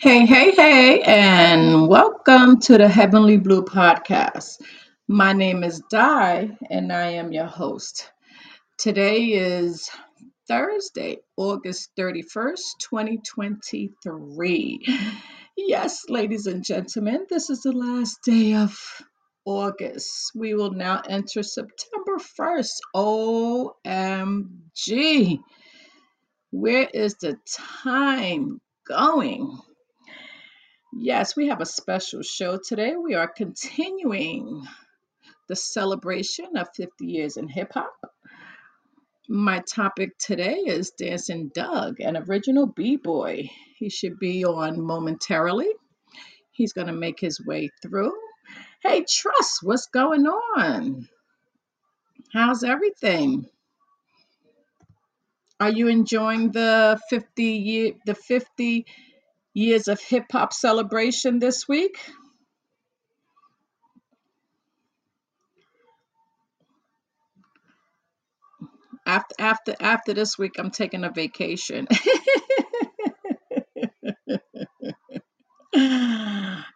Hey, hey, hey, and welcome to the Heavenly Blue Podcast. My name is Di, and I am your host. Today is Thursday, August 31st, 2023. Yes, ladies and gentlemen, this is the last day of August. We will now enter September 1st. OMG. Where is the time going? Yes, we have a special show today. We are continuing the celebration of 50 years in hip hop. My topic today is Dancing Doug, an original b boy. He should be on momentarily. He's going to make his way through. Hey, Trust, what's going on? How's everything? Are you enjoying the 50 year the 50 years of hip hop celebration this week? After after after this week, I'm taking a vacation.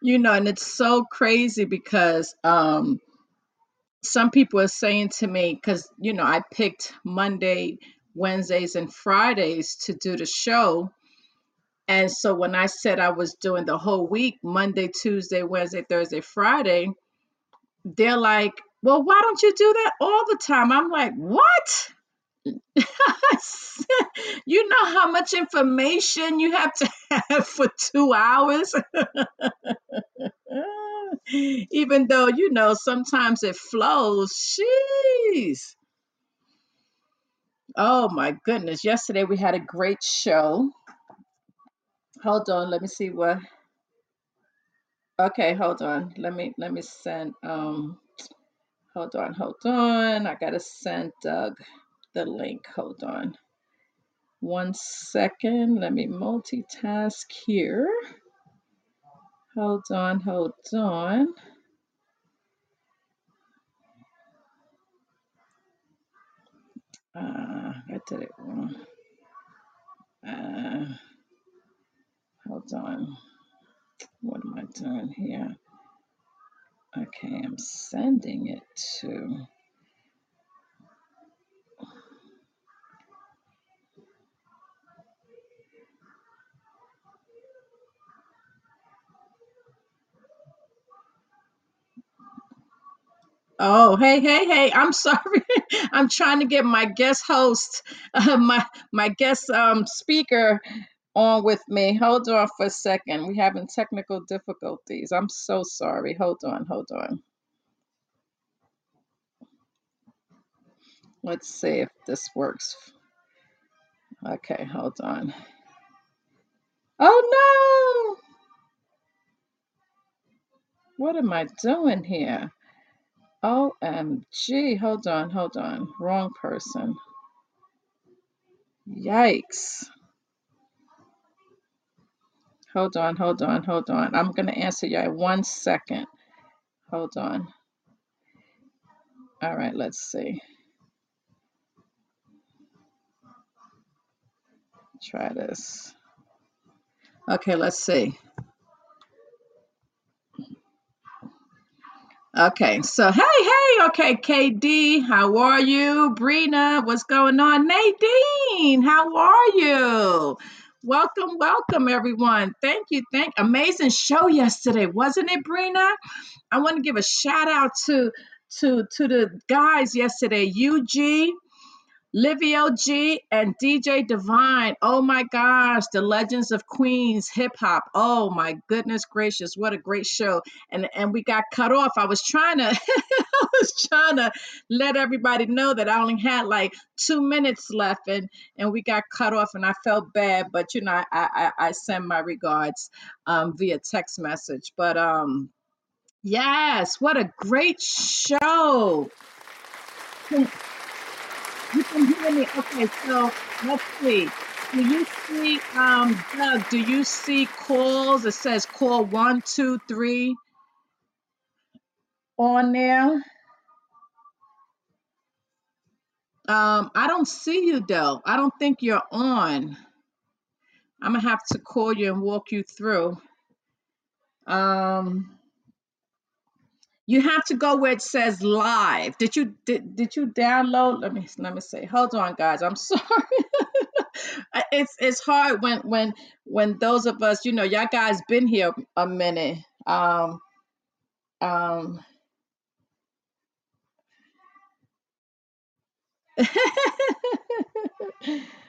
you know, and it's so crazy because um some people are saying to me, because you know, I picked Monday, Wednesdays, and Fridays to do the show. And so when I said I was doing the whole week, Monday, Tuesday, Wednesday, Thursday, Friday, they're like, well, why don't you do that all the time? I'm like, what? you know how much information you have to have for two hours? Even though, you know, sometimes it flows. Jeez. Oh my goodness. Yesterday we had a great show. Hold on, let me see what okay, hold on. Let me let me send um hold on, hold on. I gotta send Doug the link. Hold on. One second. Let me multitask here. Hold on, hold on. Uh, I did it wrong. Uh, hold on. What am I doing here? Okay, I'm sending it to. Oh, hey, hey, hey! I'm sorry. I'm trying to get my guest host, uh, my my guest um speaker on with me. Hold on for a second. We're having technical difficulties. I'm so sorry. Hold on, hold on. Let's see if this works. Okay, hold on. Oh no! What am I doing here? OMG. Hold on, hold on. Wrong person. Yikes. Hold on, hold on, hold on. I'm going to answer you in one second. Hold on. All right, let's see. Try this. Okay, let's see. Okay, so hey, hey, okay, KD, how are you? Brina, what's going on? Nadine, how are you? Welcome, welcome, everyone. Thank you, thank. Amazing show yesterday, wasn't it, Brina? I want to give a shout out to to to the guys yesterday, UG. Livio G and DJ Divine. Oh my gosh, the Legends of Queens hip hop. Oh my goodness gracious, what a great show. And and we got cut off. I was trying to was trying to let everybody know that I only had like 2 minutes left and and we got cut off and I felt bad, but you know, I I, I send my regards um via text message. But um yes, what a great show. You can hear me. Okay, so let's see. Do you see, um, Doug, do you see calls? It says call one, two, three on there. Um, I don't see you though. I don't think you're on. I'm gonna have to call you and walk you through. Um, you have to go where it says live. Did you did, did you download? Let me let me say. Hold on, guys. I'm sorry. it's it's hard when when when those of us, you know, y'all guys been here a minute. Um um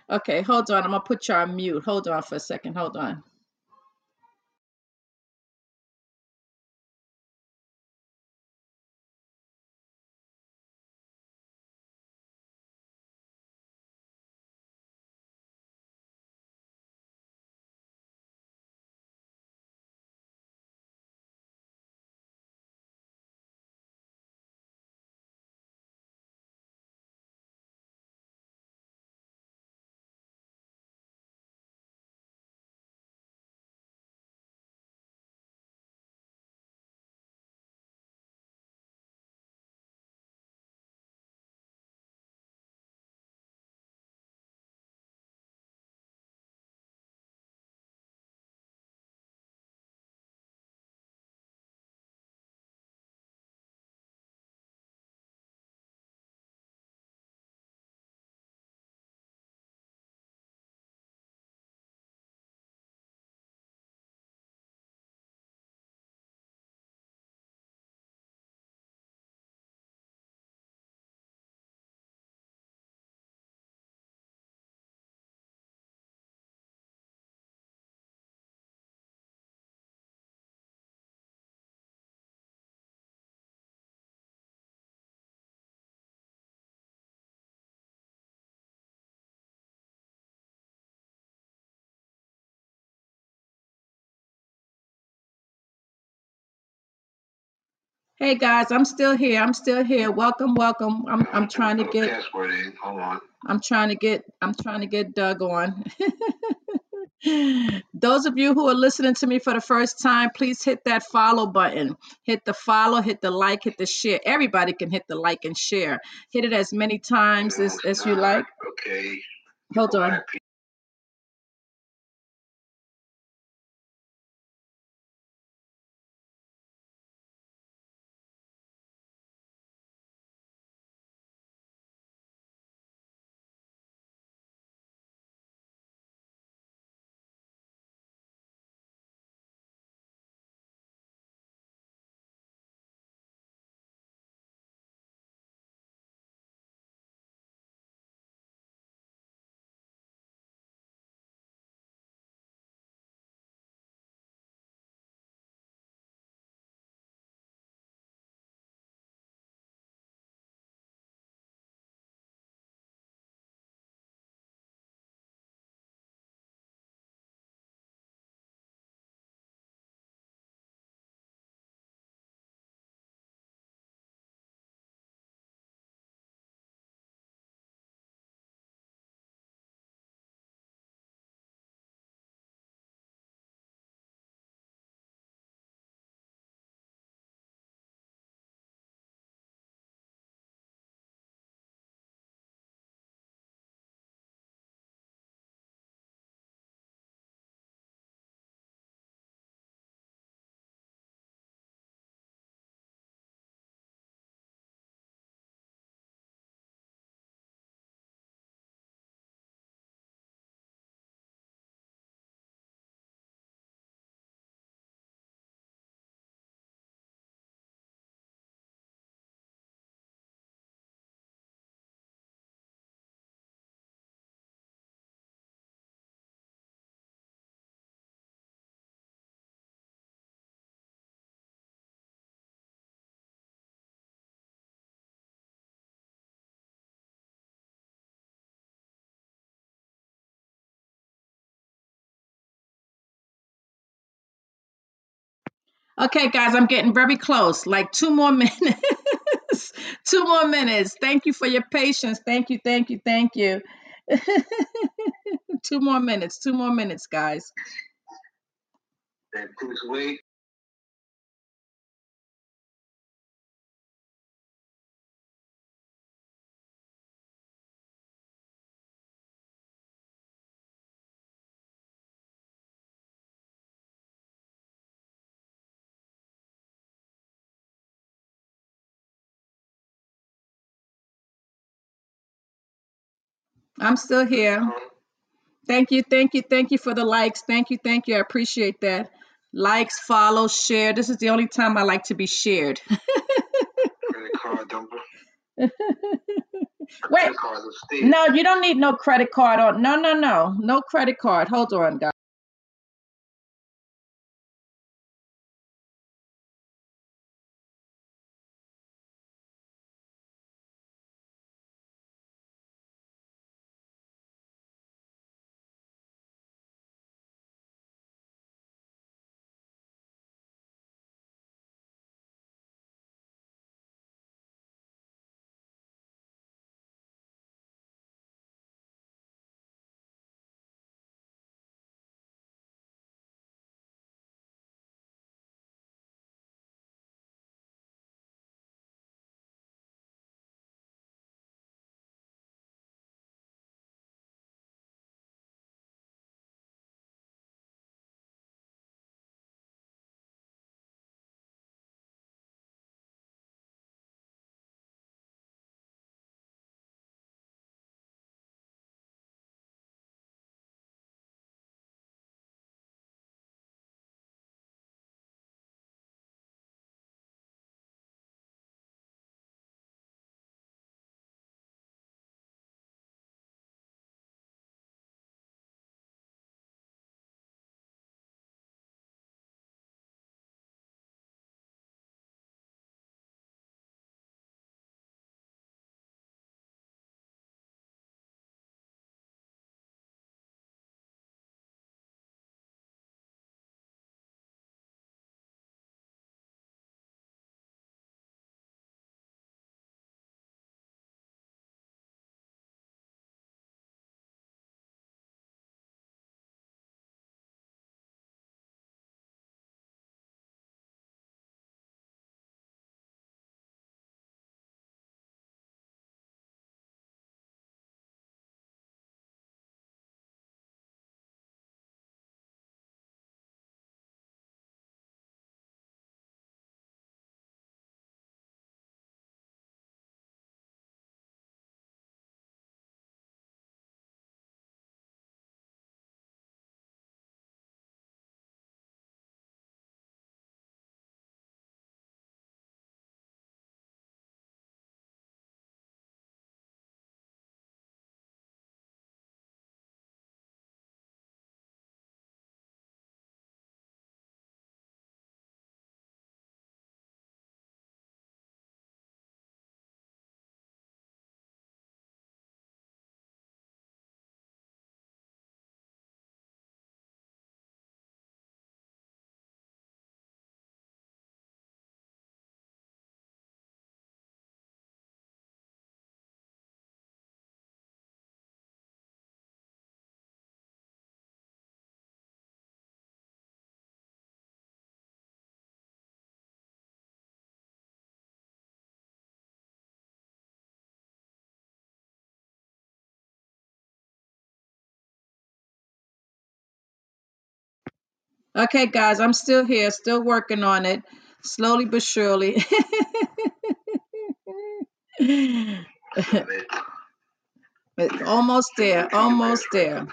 okay, hold on. I'm gonna put you on mute. Hold on for a second. Hold on. Hey guys, I'm still here. I'm still here. Welcome, welcome. I'm I'm trying to get password in. Hold on. I'm trying to get I'm trying to get Doug on. Those of you who are listening to me for the first time, please hit that follow button. Hit the follow, hit the like, hit the share. Everybody can hit the like and share. Hit it as many times as, as you like. Okay. Hold on. Okay, guys, I'm getting very close. Like two more minutes. two more minutes. Thank you for your patience. Thank you, thank you, thank you. two more minutes. Two more minutes, guys. Please wait. I'm still here. Thank you, thank you, thank you for the likes. Thank you, thank you. I appreciate that. Likes, follow, share. This is the only time I like to be shared. Credit card number. Wait. No, you don't need no credit card on. No, no, no. No credit card. Hold on, guys. Okay, guys, I'm still here, still working on it, slowly but surely. almost there, almost there.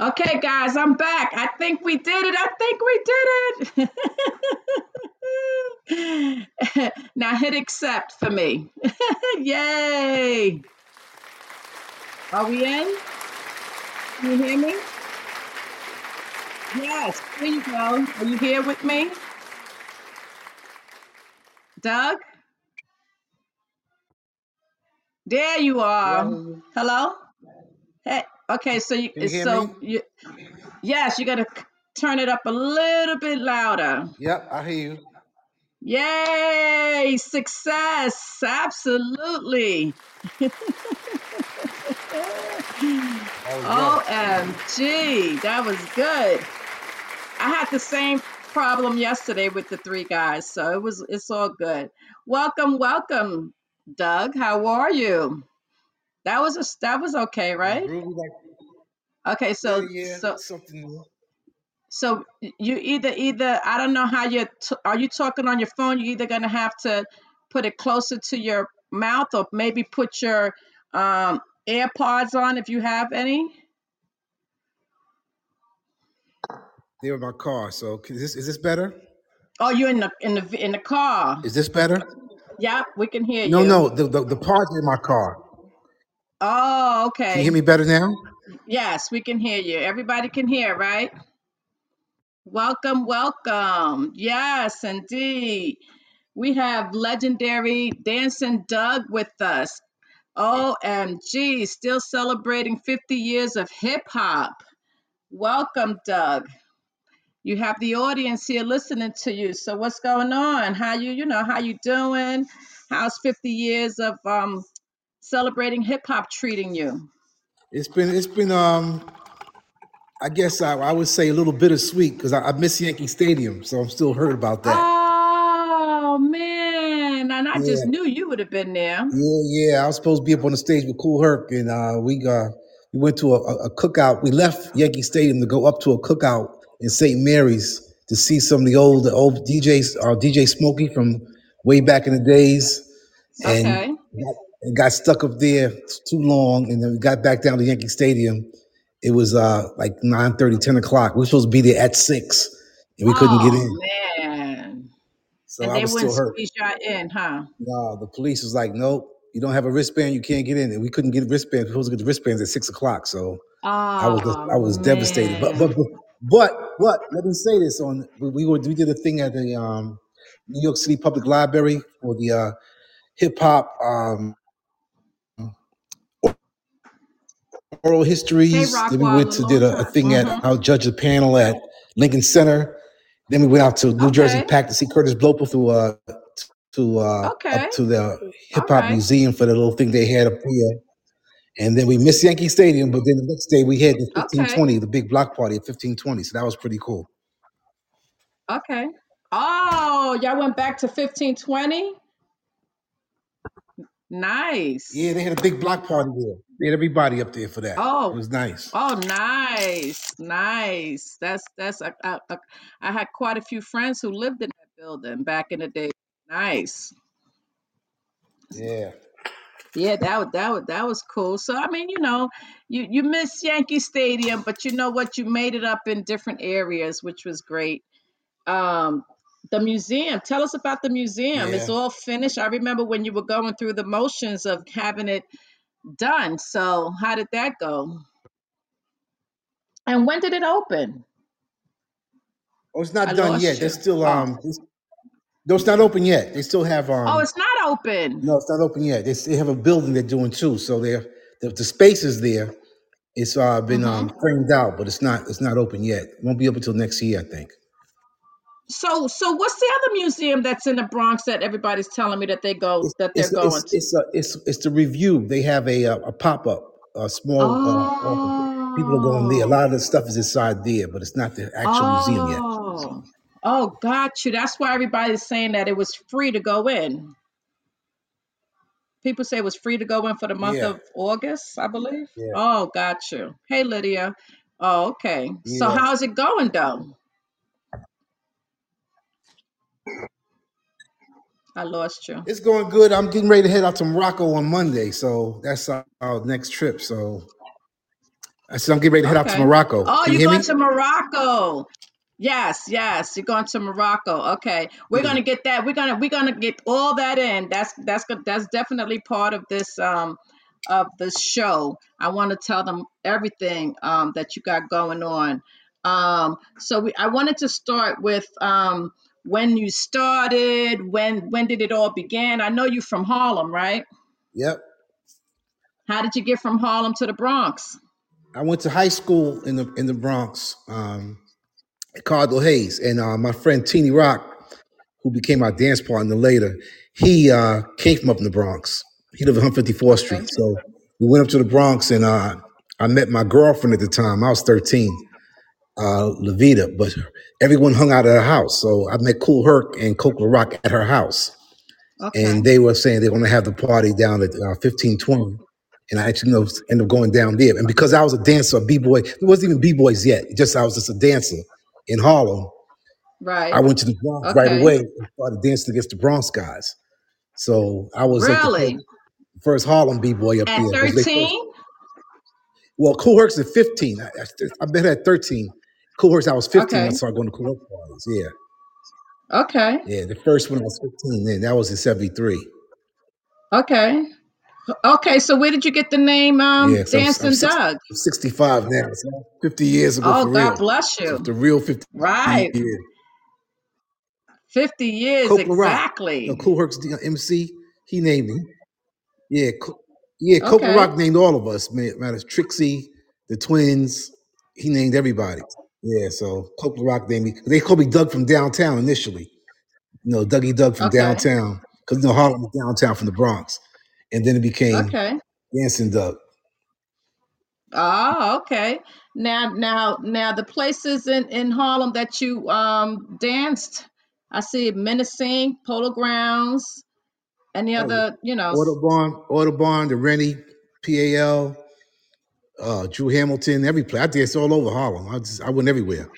Okay, guys, I'm back. I think we did it. I think we did it. now hit accept for me. Yay. Are we in? Can you hear me? Yes, there you go. Are you here with me? Doug? There you are. Hello? Hey, okay, so you you so you yes, you gotta turn it up a little bit louder. Yep, I hear you. Yay! Success! Absolutely. Oh, right. OMG, that was good. I had the same problem yesterday with the three guys, so it was it's all good. Welcome, welcome, Doug. How are you? That was a that was okay, right? like Okay, so yeah, so something new. so you either either I don't know how you t- are you talking on your phone. You're either gonna have to put it closer to your mouth or maybe put your um, AirPods on if you have any. They're in my car. So is this is this better? Oh, you're in the in the in the car. Is this better? Yep, we can hear No, you. No, no, the the, the parts in my car. Oh, okay. Can you hear me better now? Yes, we can hear you. Everybody can hear, right? Welcome, welcome. Yes, indeed. We have legendary Dancing Doug with us. OMG, still celebrating 50 years of hip hop. Welcome, Doug. You have the audience here listening to you. So what's going on? How you, you know, how you doing? How's 50 years of um celebrating hip hop treating you? It's been it's been um I guess I, I would say a little bittersweet because I, I miss Yankee Stadium, so I'm still hurt about that. Oh man, and I Yeah, just knew you would have been there. yeah, yeah. I was supposed to be up on the stage with Kool Herc, and uh, we uh, we went to a, a a cookout. We left Yankee Stadium to go up to a cookout in St. Mary's to see some of the old the old DJs, uh, DJ Smokey from way back in the days, and Okay. And got stuck up there too long, and then we got back down to Yankee Stadium. It was uh, like 9 30, 10 o'clock. We were supposed to be there at six, and we couldn't get Oh in. man. So And I they was still hurt. squeeze you in, huh? No, the police was like, nope, you don't have a wristband, you can't get in. And we couldn't get wristbands. We were supposed to get the wristbands at six o'clock. So I was Oh I was devastated. But but but but but let me say this: on we, we were we did a thing at the um, New York City Public Library for the uh, hip hop um, oral histories. Then we went to did a, a thing at Mm-hmm. I'll judge the panel at Lincoln Center. Then we went out to New Jersey PAC to see Curtis Bloper through uh to uh Okay. up to the hip hop right. museum for the little thing they had up here. And then we missed Yankee Stadium, but then the next day we had the Okay. 1520, the big block party at 1520. So that was pretty cool. Okay. Oh, y'all went back to 1520? Nice. Yeah, they had a big block party there. They had everybody up there for that. Oh. It Oh, was nice. oh, nice, nice. That's that's a, I had quite a few friends who lived in that building back in the day. Nice. Yeah. Yeah, that was that was that was cool. So I mean, you know, you you miss Yankee Stadium, but you know what? You made it up in different areas, which was great. Um, the museum. Tell us about the museum. It's Yeah. all finished. I remember when you were going through the motions of having it done. So how did that go? And when did it open? Oh, it's I not done yet. lost They're still Oh, um it's, no, it's not open yet. They still have um. oh, um it's not open. no, it's not open yet. They, they have a building they're doing too. So they're the, the space is there. It's uh been Mm-hmm. um framed out, but it's not it's not open yet. Won't be open until next year, I think. So, so what's the other museum that's in the Bronx that everybody's telling me that they go It's that they're it's going it's to? it's a, it's it's the review. They have a a, a pop up, a small uh. People are going there. A Oh, lot of the stuff is inside there, but it's not the actual museum yet. oh, oh, got you. That's why everybody's saying that it was free to go in. People say it was free to go in for the month Yeah, of August, I believe. yeah, Oh, got you. Hey, Lydia. Oh, okay. So, how's it going though? I lost you. It's going good. I'm getting ready to head out to Morocco on Monday, so that's our, our next trip. So I said I'm getting ready to head out to Okay. Morocco. Oh, Can you you're hear going me? to Morocco. Yes, yes, you're going to Morocco. Okay. We're Yeah. going to get that. We're going to we're to get all that in. That's that's good. That's definitely part of this um of the show. I want to tell them everything um that you got going on. Um so we I wanted to start with um when you started, when when did it all begin? I know you're from Harlem, right? Yep. How did you get from Harlem to the Bronx? I went to high school in the in the Bronx, um, at Cardinal Hayes, and uh, my friend Teeny Rock, who became our dance partner later, he uh, came from up in the Bronx. He lived on 154th Okay. Street, so we went up to the Bronx, and uh, I met my girlfriend at the time. I was 13, uh, Levita, but everyone hung out at her house. So I met Kool Herc and Coke Rock at her house. Okay. and they were saying they're going to have the party down at uh, 1520. And I actually know, ended up going down there. And because I was a dancer, a b-boy, there wasn't even b-boys yet. Just I was just a dancer in Harlem. Right. I went to the Bronx right Okay. away and started dancing against the Bronx guys. So I was like the Really? first, first Harlem b-boy up At there. 'cause they first- 13? well, Kool Herc's at 15. I, I, I met her at 13. Cool I was 15 when I Okay. started going to Kool Herc parties. Yeah. Okay. Yeah. The first one I was 15 then. That was in 73. Okay. Okay. So where did you get the name um Yeah. So I'm, I'm, Dancing six, Doug? I'm 65 now. So 50 years ago Oh, for God real. bless So you. the real 50 Right. years. 50 years Coke Rock. No, exactly. Kool Herc's the MC. He named me. Yeah. Co- yeah. Okay. Rock named all of us. Man, matters Trixie, the twins. He named everybody. Yeah. So Coke Rock named me. They called me Doug from downtown initially. You know, Dougie Doug from Okay. downtown. Because you know Harlem is downtown from the Bronx. And then it became Okay. Dancing Doug. Oh, okay. Now now now the places in in Harlem that you um danced, I see Menacing, Polo Grounds, any Oh, other, you know, s- Audubon, Audubon, the Rennie, PAL, uh, Drew Hamilton, every place. I danced all over Harlem. I just I went everywhere.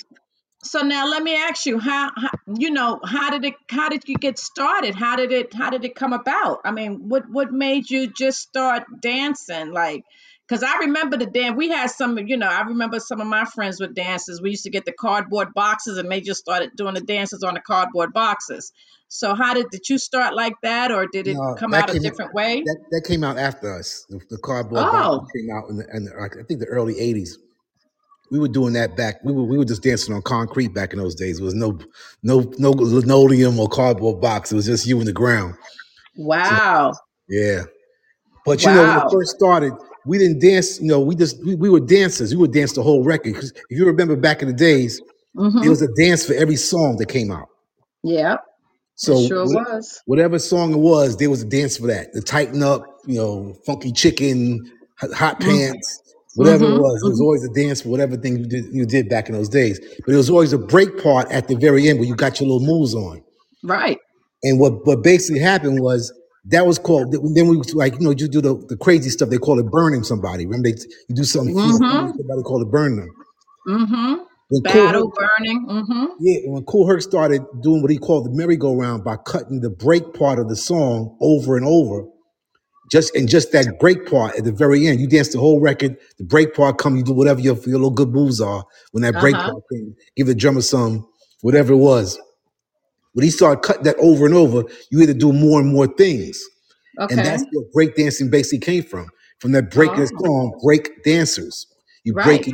So now let me ask you how, how you know how did it how did you get started? How did it how did it come about? I mean, what what made you just start dancing like cuz I remember the dance we had some you know, I remember some of my friends with dances. We used to get the cardboard boxes and they just started doing the dances on the cardboard boxes. So how did did you start like that or did it No, come out a different way? that that came out after us. The, the cardboard box Oh, came out in the, in the I think the early '80s. We were doing that back. We were we were just dancing on concrete back in those days. There was no no no linoleum or cardboard box. It was just you in the ground. So wow. yeah. But you know, when it first started, we didn't dance. You know, we just we, we were dancers. We would dance the whole record. 'Cause if you remember back in the days, there Mhm. was a dance for every song that came out. Yep. It So sure was. whatever song it was, there was a dance for that. The tighten up, you know, funky chicken, Hot Hot Mm. pants, whatever it Mhm. was. There was always a dance for whatever thing you did, you did back in those days. But it was always a break part at the very end where you got your little moves on. Right. And what what basically happened was that was called. Then we was like you know you do the, the crazy stuff. They call it burning somebody. Remember they you do something feel funny, Mhm. somebody call it burn them. Mm-hmm. When Kool Herc, Battle burning. Mm-hmm. yeah, when Kool Herc started doing what he called the merry-go-round by cutting the break part of the song over and over, just and just that break part at the very end, you dance the whole record. The break part come, you do whatever your, your little good moves are. When that break Uh-huh. part came, give the drummer some whatever it was. When he started cutting that over and over, you had to do more and more things, and that's where break dancing basically came from. From that break of the Oh. song, break dancers. You Right. break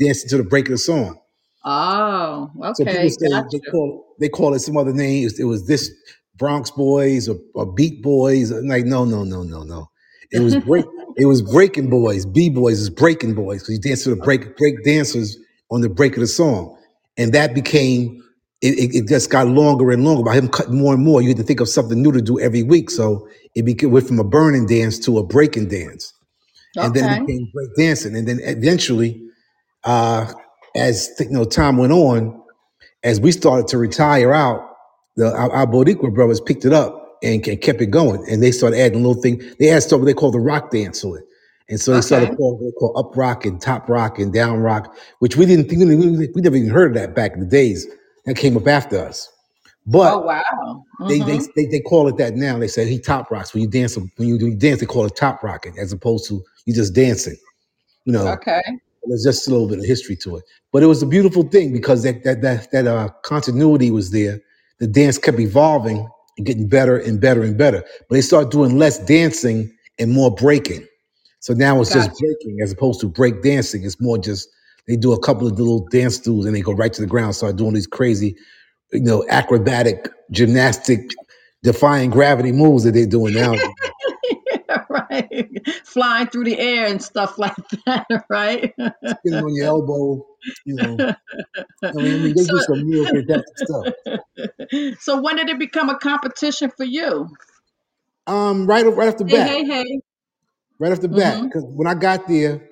dancing to the break of the song. Oh, So people okay. say Got they call they call it some other name. It was this Bronx Boys or, or Beat Boys. I'm like, no, no, no, no, no. It was break. it was breaking boys. B boys is breaking boys because you dance to the break break dancers on the break of the song, and that became. It, it, it just got longer and longer. By him cutting more and more, you had to think of something new to do every week. So it became went from a burning dance to a breaking dance, and then it became break dancing, and then eventually, uh, as you know, time went on, as we started to retire out, the our, our Boricua brothers picked it up and, and kept it going, and they started adding little thing. They added stuff they call the rock dance to it, and so they started Okay. calling they call up rock and top rock and down rock, which we didn't think we never even heard of that back in the days. That came up after us, Oh but wow. they they, Mm-hmm. they they call it that now. They say he top rocks when you dance when you do dance. They call it top rocking as opposed to you just dancing. You know, Okay. There's just a little bit of history to it, but it was a beautiful thing because that that that that uh, continuity was there. The dance kept evolving and getting better and better and better. But they started doing less dancing and more breaking. So now it's just breaking as opposed to break dancing. It's more just they do a couple of little dance duels and they go right to the ground, start doing these crazy, you know, acrobatic, gymnastic, defying gravity moves that they're doing now. right. Flying through the air and stuff like that, right? Spinning on your elbow, you know. I mean, I mean, they so do some real fantastic stuff. so when did it become a competition for you? Um, right, right off the bat, hey, hey. right off the bat, Mm-hmm. because when I got there,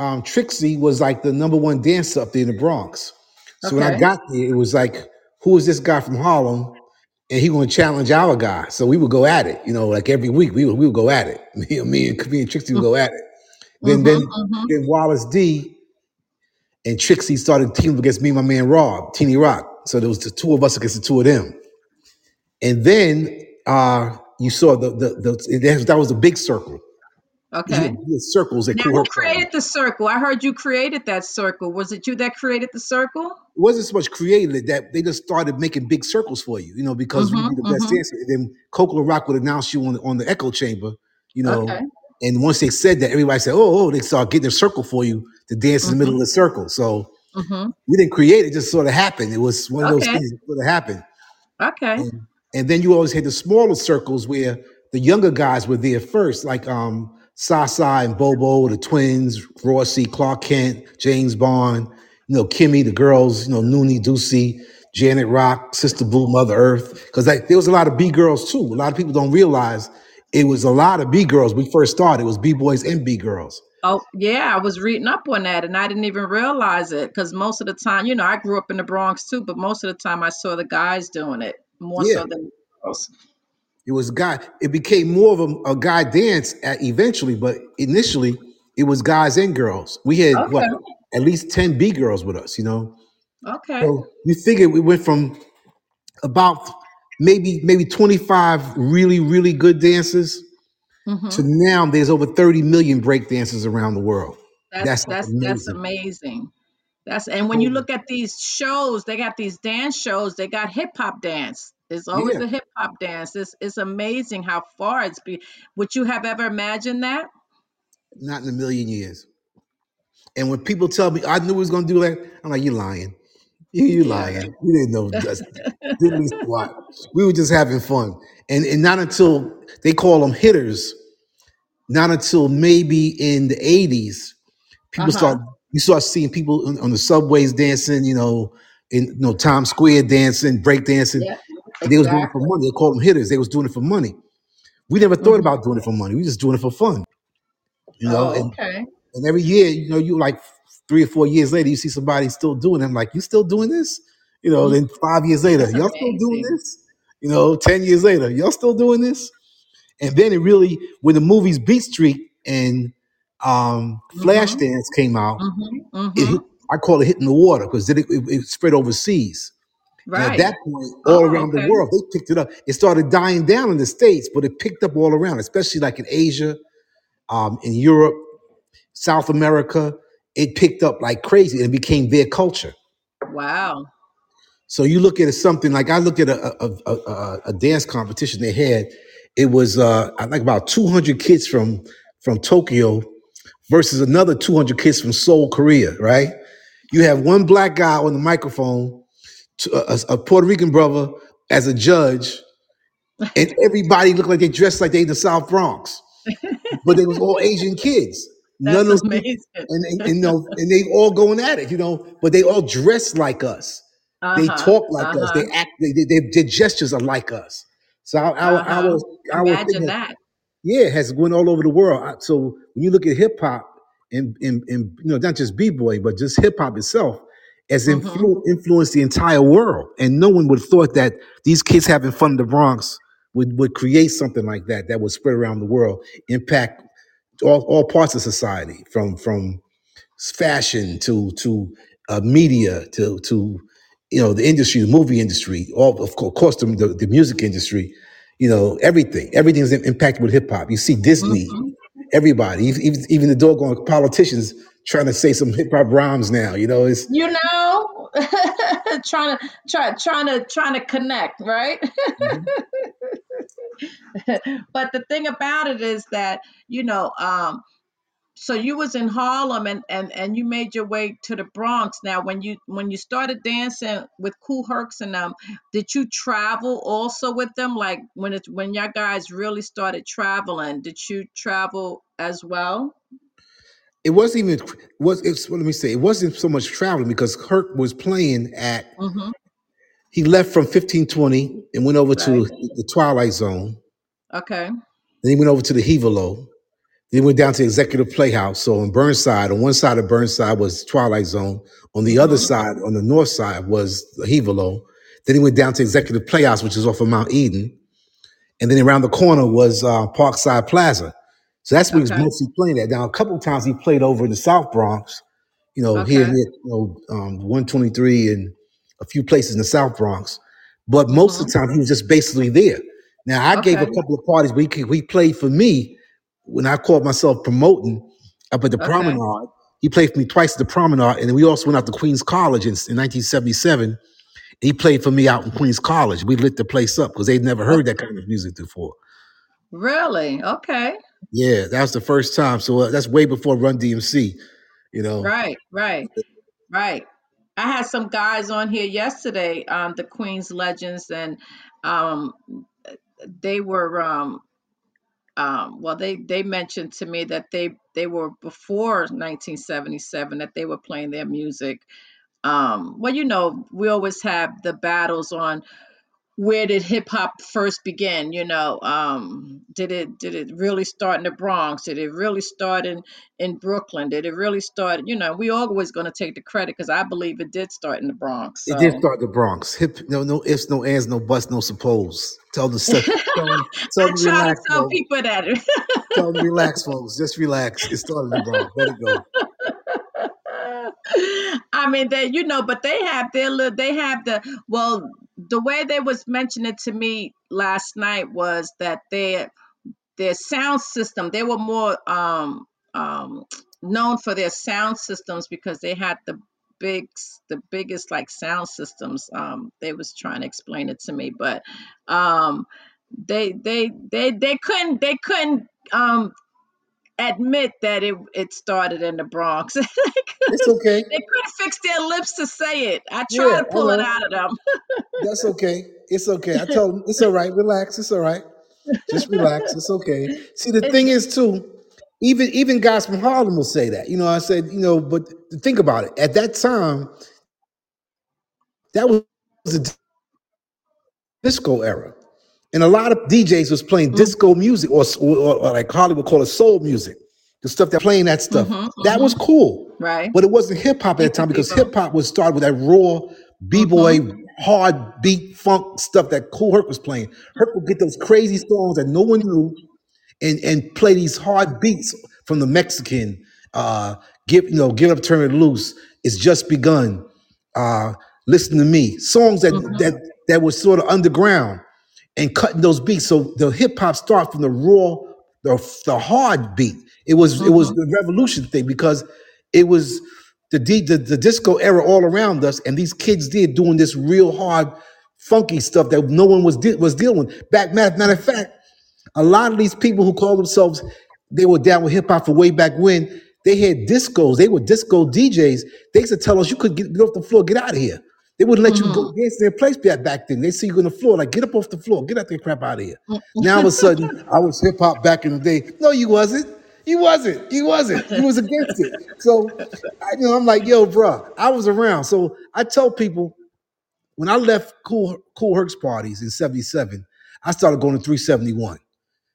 um, Trixie was like the number one dancer up there in the Bronx. So when I Okay. got there, it was like, who is this guy from Harlem? And he going to challenge our guy. So we would go at it, you know, like every week we would, we would go at it. Me, me and me and Trixie would go at it. Then then Mm-hmm. Mm-hmm. then Wallace D and Trixie started teaming up against me and my man Rob, Teeny Rock. So there was the two of us against the two of them. And then uh you saw the the, the that that was the big circle. Okay. the circles that Now, who Herc called them. created the circle? I heard you created that circle. Was it you that created the circle? It wasn't so much created that they just started making big circles for you, you know, because we Mm-hmm. be the best Mm-hmm. dancer. Then Coco Rock would announce you on the, on the echo chamber, you know. Okay. And once they said that, everybody said, "Oh, oh!" They start getting a circle for you to dance in the middle Mm-hmm. of the circle. So Mm-hmm. we didn't create it; it just sort of happened. It was one of those things that sort of happened. Okay. And, and then you always had the smaller circles where the younger guys were there first, like um Sasa and Bobo, the twins, Rossi, Clark Kent, James Bond, you know, Kimmy, the girls, you know, Noonie, Ducey, Janet Rock, Sister Boo, Mother Earth. Because like there was a lot of B girls too. A lot of people don't realize it was a lot of B girls. We first started, it was B boys and B girls. Oh, yeah, I was reading up on that and I didn't even realize it because most of the time, you know, I grew up in the Bronx too, but most of the time I saw the guys doing it more Yeah. so than the girls. It was guy. It became more of a, a guy dance at eventually, but initially it was guys and girls. We had what Okay. at least ten B girls with us. You know, Okay. so you figure we went from about maybe maybe twenty five really really good dancers Mm-hmm. to now there's over thirty million break dancers around the world. That's That's that's that's amazing. amazing. That's and when you look at these shows, they got these dance shows. They got hip hop dance. There's always yeah, a hip hop dance. It's it's amazing how far it's be. Would you have ever imagined that? not in a million years. And when people tell me I knew we was gonna do that, I'm like, you lying. You you Yeah. lying. You didn't know diddly squat. We were just having fun. And and not until they call them hitters, not until maybe in the 80s, people Uh-huh. start you start seeing people on, on the subways dancing, you know, in you know Times Square dancing, break dancing. Yeah. They was doing it for Exactly. money. They called them hitters. They was doing it for money. We never thought hmm about doing it for money. We just doing it for fun, you know. Oh, And okay. and every year, you know, you like three or four years later, you see somebody still doing it. I'm like, you still doing this? You know, Mm, then five years later, That's y'all still doing amazing. this? You know, 10 years later, y'all still doing this? And then it really, when the movies Beat Street and um, Mm-hmm. Flashdance came out, Mm-hmm. it Mm-hmm. hit, I call it hitting the water because then it, it, it spread overseas. And at that point, all Oh, around the world, they picked it up. It started dying down in the States, but it picked up all around, especially like in Asia, um, in Europe, South America. It picked up like crazy and it became their culture. Wow. So you look at it something like I looked at a a, a, a, dance competition they had. It was uh, I think about 200 kids from from Tokyo versus another 200 kids from Seoul, Korea. Right? You have one black guy on the microphone, to a, a Puerto Rican brother as a judge, and everybody looked like they dressed like they in the South Bronx, but they was all Asian kids. None That's of people, amazing. and, and, and, you know, and they all going at it, you know, but they all dress like us. They Uh-huh. talk like us. Uh-huh. They act. They, they, they, their gestures are like us. So our our Uh-huh. our, our thing Imagine has, that. yeah has went all over the world. I- So when you look at hip hop and, and and you know not just b boy but just hip hop itself, has Mm-hmm. influ- influenced the entire world. And no one would have thought that these kids having fun in the Bronx would would create something like that that would spread around the world, impact all, all parts of society from from fashion to to uh, media to to you know the industry, the movie industry, all of co- of course the, the, the music industry, you know everything. Everything's im- impacted with hip hop. You see Disney, Mm-hmm. everybody, even even even the doggone politicians trying to say some hip hop rhymes now. You know, it's You know, trying to try trying to trying to connect, right? Mhm. but the thing about it is that you know, um, so you was in Harlem and, and and you made your way to the Bronx. Now, when you when you started dancing with Kool Hercs and them, did you travel also with them? Like when it's when y'all guys really started traveling, did you travel as well? It wasn't even was it's well, let me say it wasn't so much traveling because Kirk was playing at Mm-hmm. he left from 1520 and went over Right. to the Twilight Zone. Okay. Then he went over to the Hevalo. Then he went down to Executive Playhouse. So on Burnside, on one side of Burnside was Twilight Zone. On the other Mm-hmm. side, on the north side, was the Hevalo. Then he went down to Executive Playhouse, which is off of Mount Eden. And then around the corner was uh, Parkside Plaza. So that's where he was Okay. mostly playing at. Now, a couple of times he played over in the South Bronx, you know, here Okay. near you know, um, 123 and a few places in the South Bronx. But most Mm-hmm. of the time, he was just basically there. Now, I gave a Okay. couple of parties where he, he played for me when I called myself promoting up at the Okay. Promenade. He played for me twice at the Promenade, and then we also went out to Queens College in, in 1977. He played for me out in Queens College. We lit the place up because they'd never heard that kind of music before. Really? Okay. Yeah, that was the first time. So uh, that's way before Run DMC. You know, Right, right, right. I had some guys on here yesterday, um, the Queens Legends, and um, they were um, um, well, they they mentioned to me that they they were before 1977 that they were playing their music. Um, well, you know, we always have the battles on where did hip hop first begin you know um did it did it really start in the bronx did it really start in in brooklyn did it really start you know we always going to take the credit because i believe it did start in the bronx it did start in the Bronx. Hip, no, no ifs, no ands, no buts, no suppose. Tell the to, tell them, tell them try to relax, tell folks. people that Tell them relax, folks. Just relax. It started in the Bronx. Let it go. I mean, they, you know, but they have their, little, they have the, well, the way they was mentioning to me last night was that their, their sound system, they were more, um, um, known for their sound systems because they had the big, the biggest like sound systems. Um, they was trying to explain it to me, but, um, they, they, they, they couldn't, they couldn't, um, admit that it it started in the Bronx. It's okay. they couldn't fix their lips to say it. I Yeah, try to I pull it out of them. That's okay. It's okay. I told them it's all right. Relax. It's all right. Just relax. It's okay. See, the thing is too, even even guys from Harlem will say that. You know, I said, you know, but think about it. At that time, that was the disco era. And a lot of DJs was playing mm, disco music or, or, or like Hollywood call it soul music. The stuff that playing that stuff. hmm That was hmm cool. Right. But it wasn't hip hop at that time because hip hop was started with that raw hmm b-boy hard beat funk stuff that Kool Herc was playing. Herc would get those crazy songs that no one knew and and play these hard beats from the Mexican. Uh, give you know, get up, turn it loose. It's just begun. Uh, listen to me. Songs that hmm that that was sort of underground and cutting those beats. So the hip hop start from the raw, the the hard beat. It was it was hmm the revolution thing because it was the, D, the the disco era all around us, and these kids did doing this real hard, funky stuff that no one was de- was dealing with. Back matter, matter of fact, a lot of these people who call themselves they were down with hip hop for way back when they had discos. They were disco DJs. They used to tell us you could get, get off the floor, get out of here. They wouldn't let you go dance in their place back then. They see you on the floor, like get up off the floor, get out there, crap out of here. Mm-hmm. Now all of a sudden, I was hip hop back in the day. No, you wasn't. You wasn't. You wasn't. You was against it. So, I, you know, I'm like, yo, bro, I was around. So I tell people when I left Cool Kool Herc's parties in '77, I started going to 371.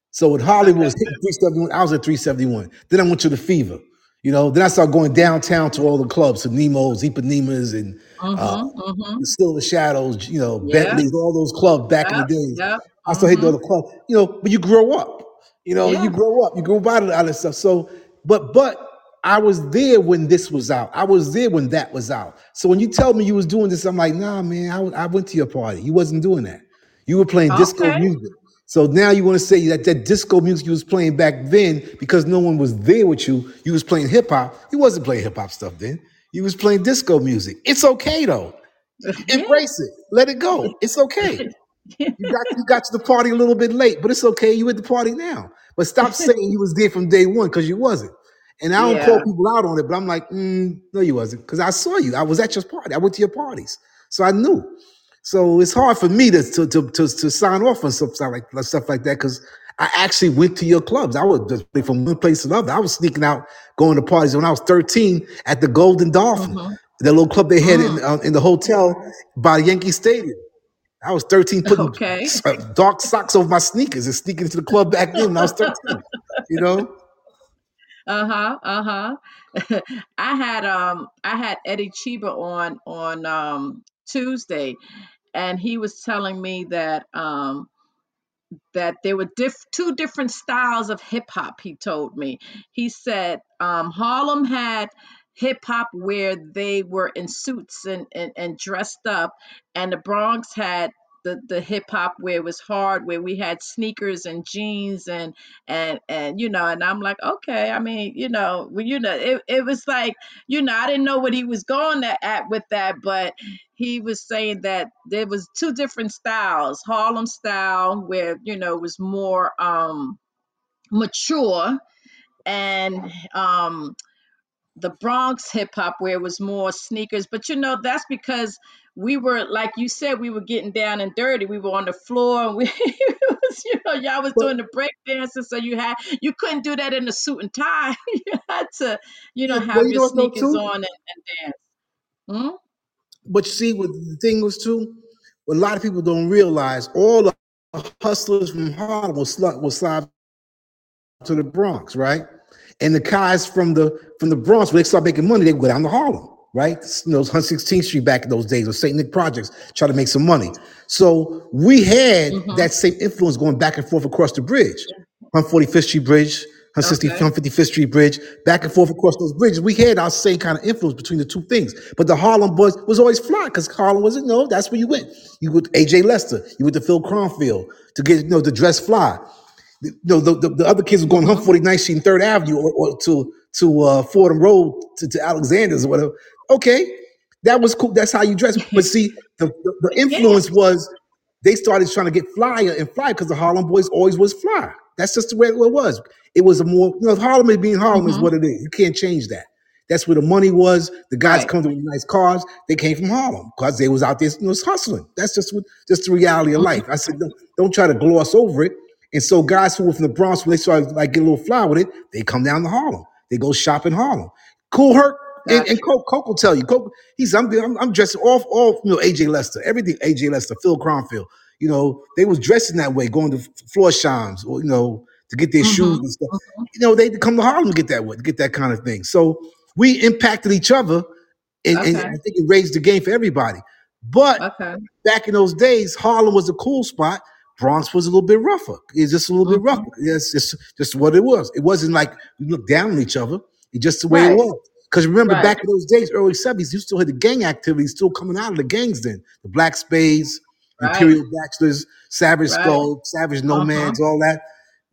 So with Hollywood was hitting 371, I was at 371. Then I went to the Fever. You know, then I started going downtown to all the clubs, to Nemo's, Ipanemas, and uh, hmm hmm Still the Shadows, you know, Yeah. Bentley's, all those clubs back in the Yep. days. Yep. I started hitting all hmm the clubs, you know, but you grow up. You know, Yeah. you grow up, you grow by all that stuff. So, but but I was there when this was out. I was there when that was out. So when you tell me you was doing this, I'm like, nah, man, I, I went to your party. You wasn't doing that. You were playing disco music. So now you want to say that that disco music you was playing back then because no one was there with you, you was playing hip hop. You wasn't playing hip hop stuff then. You was playing disco music. It's okay though. Yeah. Embrace it. Let it go. It's okay. You got you got to the party a little bit late, but it's okay. You at the party now. But stop saying you was there from day one because you wasn't. And I don't call yeah. people out on it, but I'm like, mm, no, you wasn't because I saw you. I was at your party. I went to your parties, so I knew. So it's hard for me to to to to, to sign off on stuff like stuff like that because I actually went to your clubs. I would just play from one place to another. I was sneaking out, going to parties when I was 13 at the Golden Dolphin, Mm-hmm. the little club they had in Mm. uh, in the hotel by Yankee Stadium. I was 13 putting Okay. s- uh, dark socks over my sneakers and sneaking into the club back then when I was 13. You know? Uh-huh. Uh-huh. I had um I had Eddie Cheeba on on um Tuesday and he was telling me that um that there were diff- two different styles of hip hop. He told me. He said um, Harlem had hip hop where they were in suits and, and, and dressed up, and the Bronx had the, the hip hop where it was hard, where we had sneakers and jeans and and and you know, and I'm like, okay, I mean, you know, well, you know, it, it was like, you know, I didn't know what he was going at, at with that, but he was saying that there was two different styles harlem style where you know was more um mature and um the bronx hip hop where it was more sneakers. But you know that's because we were like you said we were getting down and dirty. We were on the floor and we was, you know y'all was doing the break dances so you had you couldn't do that in a suit and tie. You had to you know yeah, well, have you your know what though sneakers on and, and dance. Hmm? But you see, what the thing was too, what a lot of people don't realize, all the hustlers from Harlem will slide, will slide to the Bronx, right? And the guys from the from the Bronx, when they start making money, they go down to Harlem, right? You know, 116th Street back in those days, or St. Nick Projects, try to make some money. So we had mm-hmm. that same influence going back and forth across the bridge, 145th Street Bridge, 160, okay 155th Street Bridge, back and forth across those bridges. We had our same kind of influence between the two things. But the Harlem boys was always fly because Harlem wasn't, no, that's where you went. You went to AJ Lester, you went to Phil Kronfeld to get, you know, the dress fly you know, the, the, the other kids were going mm-hmm. 149th Street and Third Avenue or, or to to uh, Fordham Road to, to Alexander's or whatever. Okay, that was cool. That's how you dress. But see, the, the, the influence was they started trying to get flyer and fly because the Harlem Boys always was fly. That's just the way it was. It was a more, you know, Harlem is being Harlem is mm-hmm. what it is. You can't change that. That's where the money was. The guys right come to with nice cars. They came from Harlem because they was out there, you know, hustling. That's just what, just the reality of mm-hmm. life. I said, don't, don't try to gloss over it. And so guys who were from the Bronx, when they started like get a little fly with it, they come down to Harlem. They go shop in Harlem. Kool Herc gotcha and Coke, Coke will tell you. Coke, he's I'm I'm, I'm dressing off all you know AJ Lester, everything AJ Lester, Phil Kronfeld. You know they was dressing that way, going to Florsheims or you know to get their shoes mm-hmm. and stuff. You know they come to Harlem to get that way, to get that kind of thing. So we impacted each other, and, and I think it raised the game for everybody. But okay back in those days, Harlem was a cool spot. Bronx was a little bit rougher. It's just a little bit mm-hmm. rougher. It's just just what it was. It wasn't like we looked down on each other. It's just the way it was. Because remember, right back in those days, early 70s, you still had the gang activity still coming out of the gangs then. The Black Spades, right Imperial Baxters, Savage right Skull, Savage uh-huh Nomads, all that.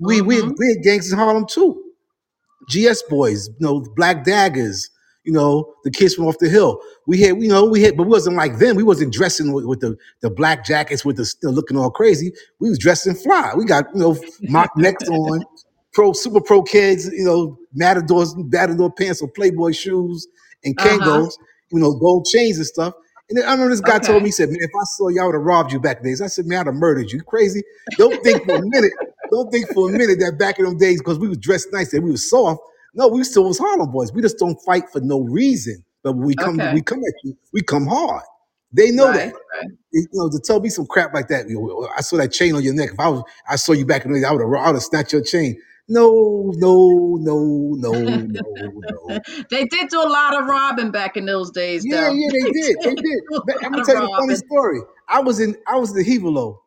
We we had, mm-hmm. we had gangs in Harlem too. GS Boys, you know, Black Daggers, you know, the kids from off the hill. We had, you know, we had, but we wasn't like them. We wasn't dressing with, with the, the black jackets with the still looking all crazy. We was dressing fly. We got, you know, mock necks on, pro, super pro kids, you know, matadors, matador pants or Playboy shoes and uh-huh Kangos, you know, gold chains and stuff. And then I remember this guy told okay me, he said, man, if I saw you, I would have robbed you back days. I said, man, I'd have murdered you. You crazy? Don't think for a minute, don't think for a minute that back in them days, because we was dressed nice, and we was soft. No, we still was Harlem boys. We just don't fight for no reason. But when we come, okay we come at you, we come hard. They know that. right right You know, to tell me some crap like that. You know, I saw that chain on your neck. If I was, I saw you back in the day, I would have, I would have snatched your chain. No, no, no, no, no, no. they did do a lot of robbing back in those days Yeah, though yeah, they did. They did did. do But I'm gonna tell you a funny story. I was in, I was in the Hevalo.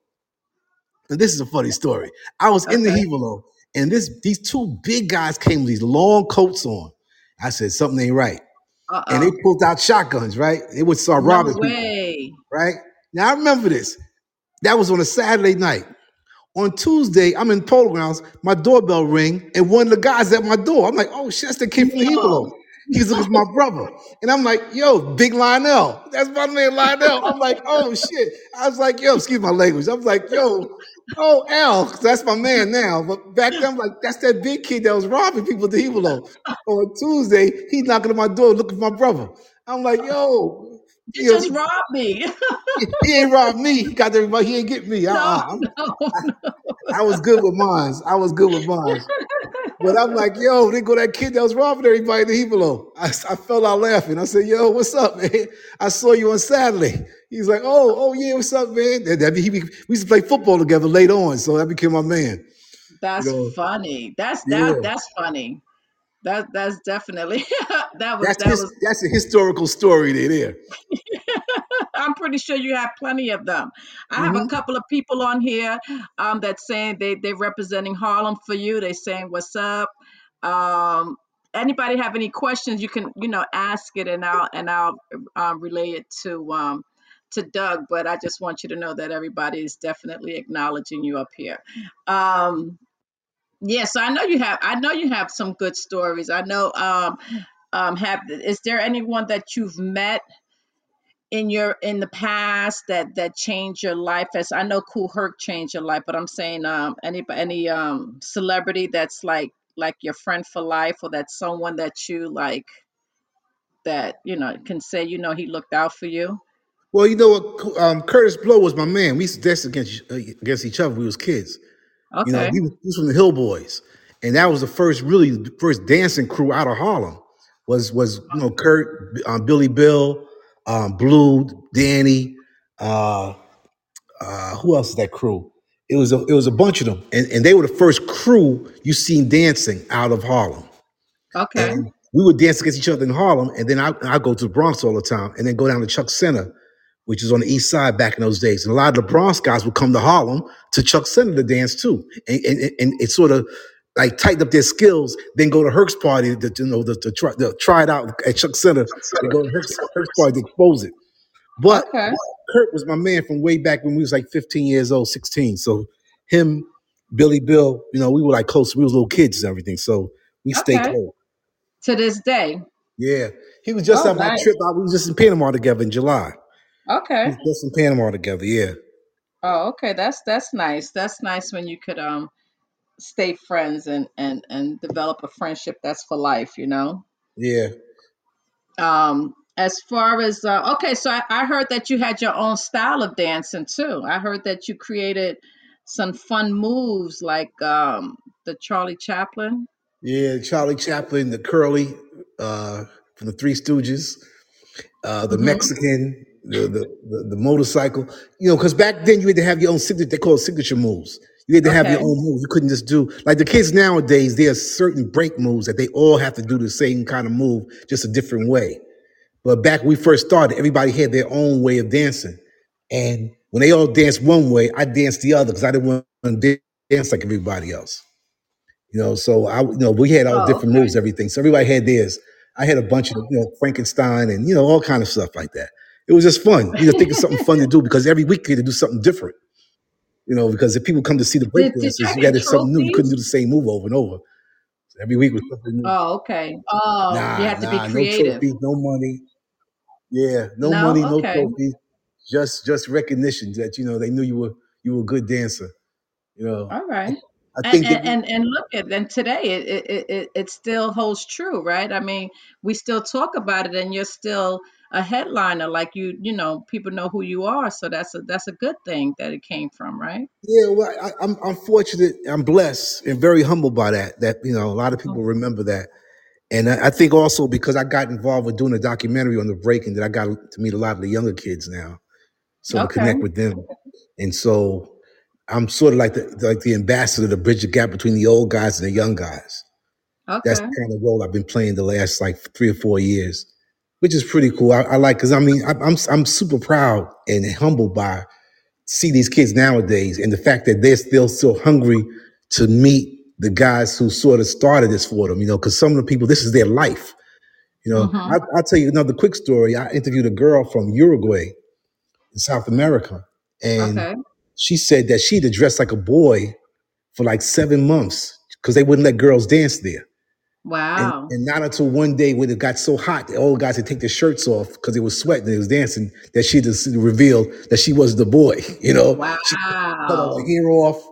And this is a funny story. I was in the okay Hevalo, and this these two big guys came with these long coats on. I said something ain't right, and they pulled out shotguns. Right, they would start no robbing people. way Right now, I remember this. That was on a Saturday night. On Tuesday, I'm in polo grounds. My doorbell ring, and one of the guys at my door. I'm like, "Oh shit, that's the kid from the Hevalo." No. He's looking for my brother, and I'm like, "Yo, Big Lionel, that's my man Lionel." I'm like, "Oh shit!" I was like, "Yo, excuse my language." I was like, "Yo, oh L, that's my man now." But back then, I'm like, "That's that big kid that was robbing people at the Hevalo." On Tuesday, he's knocking at my door looking for my brother. I'm like, "Yo, You know, just robbed me. he ain't robbed me. He got everybody. He ain't get me. no, Uh-uh. no. I was good with mines. I was good with mines. But I'm like, yo, they go that kid that was robbing everybody in the Hevalo. I, I fell out laughing. I said, yo, what's up, man? I saw you on Saturday. He's like, oh, oh yeah, what's up, man? And that, he, we used to play football together late on, so that became my man. That's You know, funny. That's yeah. that. That's funny. That that's definitely that was That's that his, was. that's a historical story there. there. I'm pretty sure you have plenty of them. I have a hmm couple of people on here um, that's saying they they're representing Harlem for you. They saying what's up. Um, anybody have any questions? You can you know ask it and I'll and I'll um, relay it to um, to Doug. But I just want you to know that everybody is definitely acknowledging you up here. Um, Yes, I know you have. I know you have some good stories. I know. Um, um, have is there anyone that you've met in your in the past that that changed your life? As I know, Kool Herc changed your life, but I'm saying, um, any any um celebrity that's like like your friend for life, or that's someone that you like that you know can say you know he looked out for you. Well, you know what? Um, Kurtis Blow was my man. We used to dance against uh, against each other. when We was kids. You know, he was, he was from the Hill Boys, and that was the first really the first dancing crew out of Harlem. Was was you know Kurt, um, Billy Bill, um, Blue, Danny. Uh, uh, who else is that crew? It was a, it was a bunch of them, and, and they were the first crew you seen dancing out of Harlem. okay, And we would dance against each other in Harlem, and then I I go to the Bronx all the time, and then go down to Chuck Center, which is on the East Side back in those days. And a lot of the Bronx guys would come to Harlem to Chuck Center to dance too, and and, and it sort of like tightened up their skills. Then go to Herc's party to you know to, to try to try it out at Chuck Center. They go to Herc's, Herc's party to expose it. But okay, Kurt was my man from way back when we was like 15 years old, 16. So him, Billy Bill, you know, we were like close. We was little kids and everything. So we stayed okay. close. To this day. Yeah. He was just Oh, on my nice. trip out. We was just in Panama together in July. We Okay. was just in Panama together. Yeah. Oh, okay. That's that's nice. That's nice when you could um stay friends and and and develop a friendship that's for life, you know. Yeah. Um as far as uh, okay, so I, I heard that you had your own style of dancing too. I heard that you created some fun moves like um the Charlie Chaplin. Yeah. Charlie Chaplin, the curly, uh, from the Three Stooges, uh, the hmm Mexican, the, the the the motorcycle. You know, because back then you had to have your own signature. They call it signature moves. You had to have your Okay. own moves. You couldn't just do like the kids nowadays. There's certain break moves that they all have to do the same kind of move, just a different way. But back when we first started, everybody had their own way of dancing. And when they all danced one way, I danced the other because I didn't want to dance like everybody else. You know, so I, you know, we had all Oh, different okay. moves, everything. So everybody had theirs. I had a bunch of, oh. you know, Frankenstein and you know all kind of stuff like that. It was just fun, you know, thinking something fun to do because every week you had to do something different. You know, because if people come to see the break dances, you got to do something new. You couldn't do the same move over and over. So every week was something new. Oh, okay. Oh, you Nah, had to be nah, no creative. trophies, no money. Yeah, no No? money, no Okay. trophies. Just just recognition that you know they knew you were you were a good dancer. You know, All right. I And think that and and, and look at and today it it it it still holds true, right? I mean, we still talk about it, and you're still a headliner, like you you know people know who you are, so that's a that's a good thing that it came from, right? yeah, well, I, I'm I'm fortunate, I'm blessed, and very humbled by that. That you know a lot of people remember that, and I, I think also because I got involved with doing a documentary on the break, and that I got to meet a lot of the younger kids now, so to connect with them, and so I'm sort of like the like the ambassador to bridge the gap between the old guys and the young guys. That's Okay. the kind of role I've been playing the last like three or four years, which is pretty cool. I, I like because I mean I, I'm I'm super proud and humbled by see these kids nowadays and the fact that they're still so hungry to meet the guys who sort of started this for them. You know, because some of the people this is their life. You know, Mm-hmm. I, I'll tell you another quick story. I interviewed a girl from Uruguay in South America, and Okay. She said that she'd dressed like a boy for like seven months because they wouldn't let girls dance there. And, Wow. and not until one day when it got so hot, the old guys had to take their shirts off because they was sweating. They was dancing. That she just revealed that she was the boy. You know, she cut all Wow. her hair off.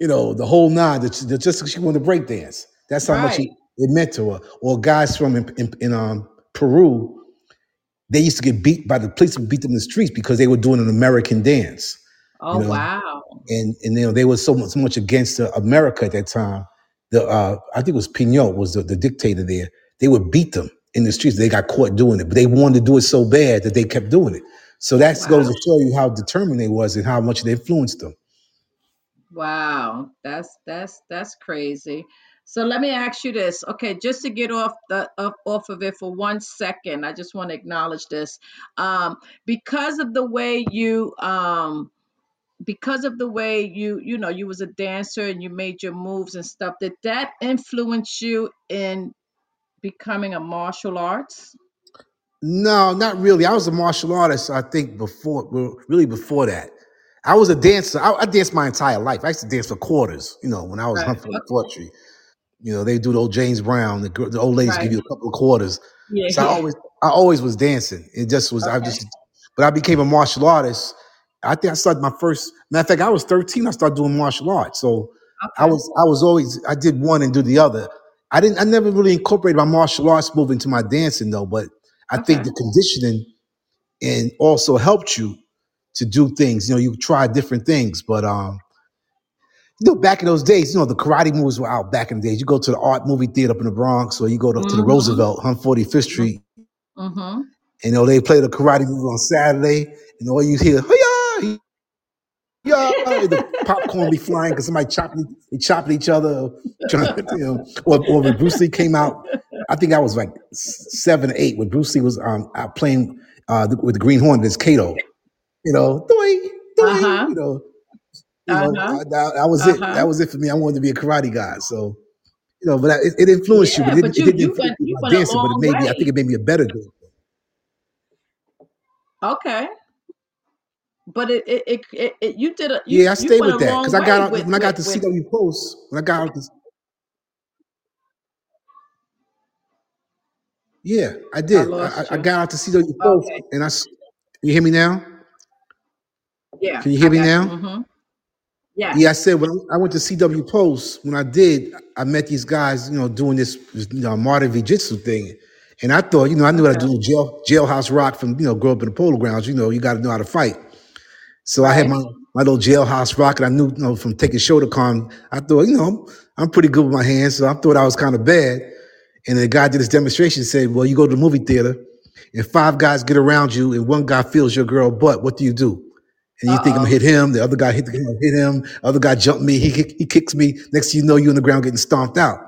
You know, the whole nine. That that just she wanted to break dance. That's how much it, it meant to her. Or guys from in, in, in um, Peru, they used to get beat by the police would beat them in the streets because they were doing an American dance. You Oh, know, wow. and and you know they were so much, so much against uh, America at that time. The uh, I think it was Pinot was the, the dictator there. They would beat them in the streets. They got caught doing it, but they wanted to do it so bad that they kept doing it. So that goes to show you how determined they was and how much they influenced them. Wow. That's that's that's crazy. So let me ask you this. Okay, just to get off the off, off of it for one second, I just want to acknowledge this. Um, because of the way you um because of the way you you know you was a dancer and you made your moves and stuff, did that influence you in becoming a martial arts? No, not really. I was a martial artist. I think before, well, really before that, I was a dancer. I, I danced my entire life. I used to dance for quarters. You know, when I was Right. Humphrey Okay. Poetry. You know, they do the old James Brown. The, the old ladies Right. give you a couple of quarters. Yeah, So I always, I always was dancing. It just was, I just, but I became a martial artist. I think I started my first. Matter of fact, I was thirteen. I started doing martial arts. So I was, I was always, I did one and do the other. I didn't, I never really incorporated my martial arts move into my dancing though. But I think the conditioning and also helped you to do things. You know, you try different things, but um, you know, back in those days, you know, the karate moves were out back in the days. You go to the art movie theater up in the Bronx, or you go to, to the Mm-hmm. Roosevelt, on 45th Street, Mm-hmm. and you know, they play the karate movie on Saturday, and all you hear, yeah, the popcorn be flying because somebody chopping, they chopping each other, trying to, you know, or, or when Bruce Lee came out, I think I was like seven or eight when Bruce Lee was um out playing uh the, with the Green Hornet as Kato, you know, doing, doing, Uh-huh. you know, you know, Uh-huh. uh, that, that was it. Uh-huh. That was it for me. I wanted to be a karate guy, so you know, but I, it, it influenced you, but it, but didn't- it didn't you influence went you by dancing, but it made me. I think it made me a better dancer. Okay. But it it, it, it, it you did a you Yeah, I stayed with that because I got out with when I got with to CW Post. When I got out, this, yeah, I did. I, I I got out to CW Post, Okay. and I. you hear me now? Yeah, Can you hear me now? Mm-hmm. Yeah, I said when I went to CW Post, when I did, I met these guys, you know, doing this, you know, modern jiu-jitsu thing. And I thought, you know, I knew how to do jail, jailhouse rock from, you know, grow up in the polo grounds. You know, you got to know how to fight. So I had Right. my, my little jailhouse rock, and I knew, you know, from taking Shotokan, I thought, you know, I'm pretty good with my hands. So I thought I was kind of bad. And the guy did this demonstration, said, well, you go to the movie theater, and five guys get around you, and one guy feels your girl butt. What do you do? and you think I'm gonna hit him. The other guy hit, the, hit him. Other guy jumped me. He kick- he kicks me. Next thing you know, you're on the ground getting stomped out.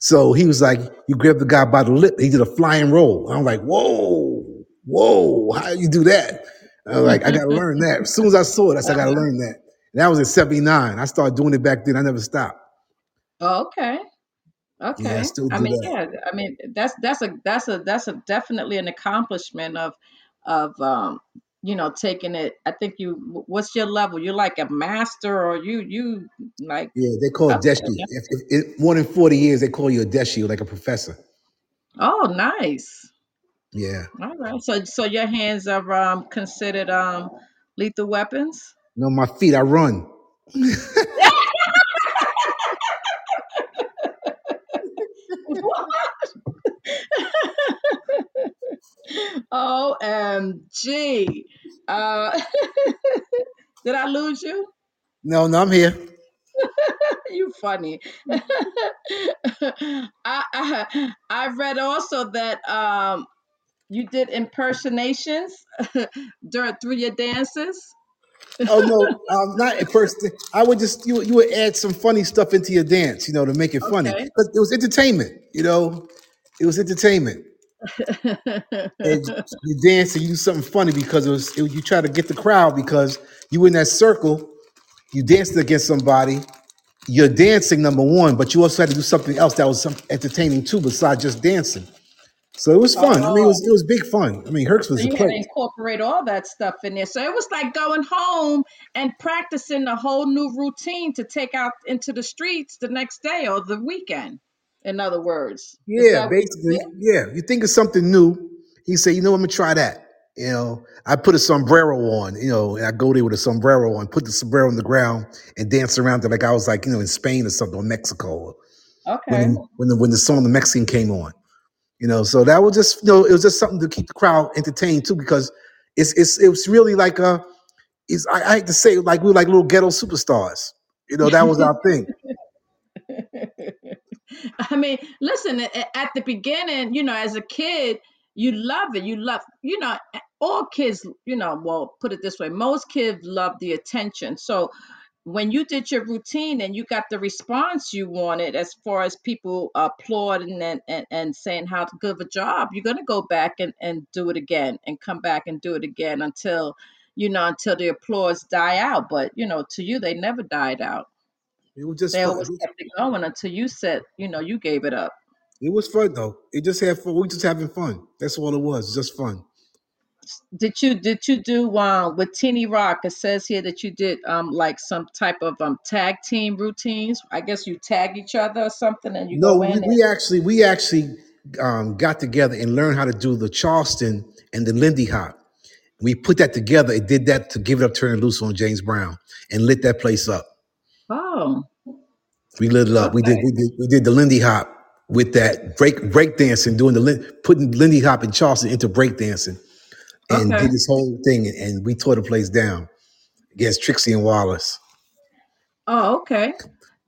So he was like, you grab the guy by the lip. He did a flying roll. I'm like, whoa, whoa, how you do that? I was like, I gotta learn that. As soon as I saw it, I said, I gotta learn that. And that was in '79. I started doing it back then. I never stopped. Oh, okay. Yeah, I Okay. still I do mean, that. yeah, I mean that's that's a that's a that's a definitely an accomplishment of of um you know taking it. I think you wh- what's your level? You're like a master or you you like Yeah, they call it up there. deshi. If, if, if more than 40 years, they call you a deshi, like a professor. Oh, nice. Yeah. All right. So so your hands are um considered um lethal weapons? No, my feet, I run. OMG. Uh did I lose you? No, no, I'm here. you funny. I, I I read also that um you did impersonations during through your dances. Oh no, um, not at first. I would just you you would add some funny stuff into your dance, you know, to make it funny. Okay. But it was entertainment, you know. It was entertainment. And you dance and you do something funny because it was it, you try to get the crowd because you were in that circle, you danced against somebody. You're dancing number one, but you also had to do something else that was some entertaining too, besides just dancing. So it was fun. I mean, it Oh, was it was big fun. I mean, Herx so was a you had to incorporate all that stuff in there. So it was like going home and practicing a whole new routine to take out into the streets the next day or the weekend. In other words, is Yeah, that what you basically. did? Yeah, you think of something new. He said, you know, I'm gonna try that. You know, I put a sombrero on. You know, and I go there with a sombrero on, put the sombrero on the ground, and dance around it like I was like you know in Spain or something or Mexico when Okay. the, when the when the song the Mexican came on. You know, so that was just you know it was just something to keep the crowd entertained too because it's it's it was really like a it's I, I hate to say it, like we were like little ghetto superstars. You know, that was our thing. I mean, listen, at the beginning, you know, as a kid, you love it. You love, you know, all kids, you know, well, put it this way, most kids love the attention. So when you did your routine and you got the response you wanted, as far as people applauding and, and, and saying how good of a job, you're going to go back and, and do it again and come back and do it again until, you know, until the applause die out. But, you know, to you, they never died out. It was just They fun. always kept it going until you said, you know, you gave it up. It was fun though. It just had fun. We were just having fun. That's all it was. Just fun. Did you did you do um with Teeny Rock? It says here that you did um like some type of um tag team routines. I guess you tag each other or something, and you No, go we, in and we actually we actually um, got together and learned how to do the Charleston and the Lindy Hop. We put that together and did that to give it up, turn it loose on James Brown, and lit that place up. oh We lit it up. We did okay we did we did the Lindy Hop with that break break dancing, doing the Lin- putting Lindy Hop and Charleston into break dancing, and okay did this whole thing, and we tore the place down against Trixie and Wallace. oh okay.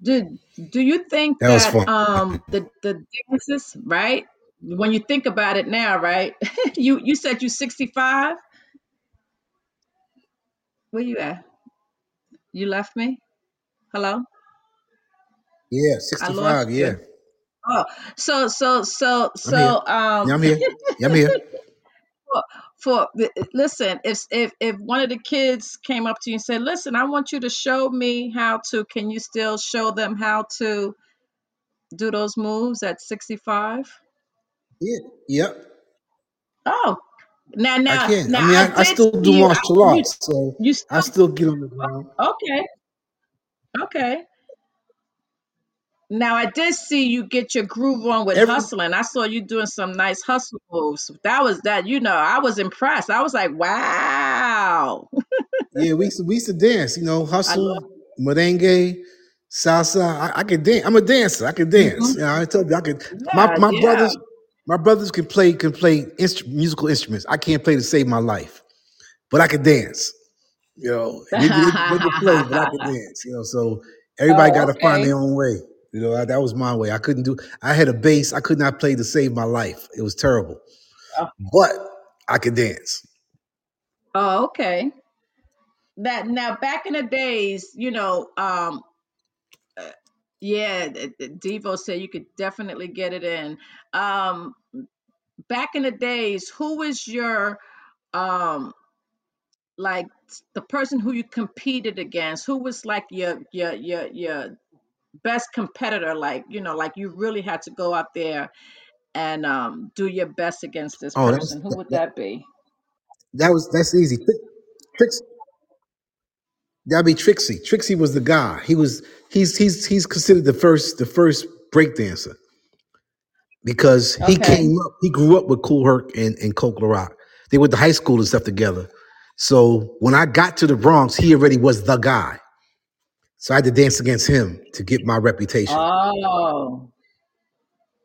Did do you think That was that fun. um the the dances right when you think about it now right you you said you 65 where you at you left me hello Yeah, I sixty lost five. you Yeah, oh so so so I'm here. so um Yeah, I'm here. Yeah, I'm here. for, listen if if if one of the kids came up to you and said listen i want you to show me how to can you still show them how to do those moves at 65 Yeah, yep. oh now I now. I now mean, i I, I still do you I, martial arts, so you I still still get on the ground. okay okay now i did see you get your groove on with Every hustling i saw you doing some nice hustle moves that was that you know i was impressed i was like wow yeah, we used to, we used to dance. You know, hustle, merengue, salsa. I, I can dance. I'm a dancer. I can dance. hmm You know, I told you I could. My yeah my yeah brothers, my brothers can play can play instru- musical instruments. I can't play to save my life, but I can dance. You know, they, they, they can play, but I can dance. You know, so everybody got Oh, to find their own way. You know, that was my way. I couldn't do. I had a bass. I could not play to save my life. It was terrible, Oh, but I could dance. oh, okay. That now back in the days, you know, um, uh, yeah, Devo said you could definitely get it in. Um, back in the days, who was your um like the person who you competed against? Who was like your your your your best competitor? Like, you know, like you really had to go out there and um do your best against this Oh, that's person. Who would that, be? that was that's easy. Tri- Trix, that'd be Trixie. Trixie was the guy. He was he's he's he's considered the first the first break dancer because he Okay. came up. He grew up with Kool Herc and and Coke La Rock. They went to high school and stuff together. So when I got to the Bronx, he already was the guy. So I had to dance against him to get my reputation. Oh.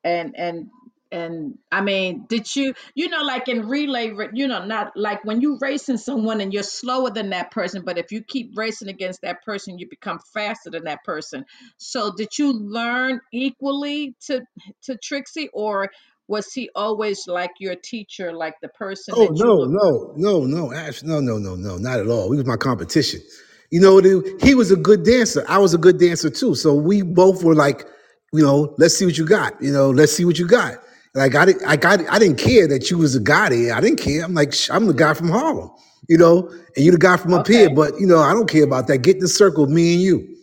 and and and I mean, did you you know like in relay, you know, not like when you racing someone and you're slower than that person, but if you keep racing against that person, you become faster than that person. So did you learn equally to to Trixie, or was he always like your teacher, like the person Oh that no, no, no, no, Ash, no, no, no, no, not at all. He was my competition. You know, he was a good dancer. I was a good dancer too. So we both were like, you know, let's see what you got. You know, let's see what you got. Like I didn't, I got, I didn't care that you was a guy there. I didn't care. I'm like, sh- I'm the guy from Harlem. You know, and you the guy from up here. Okay, But you know, I don't care about that. Get in the circle, me and you,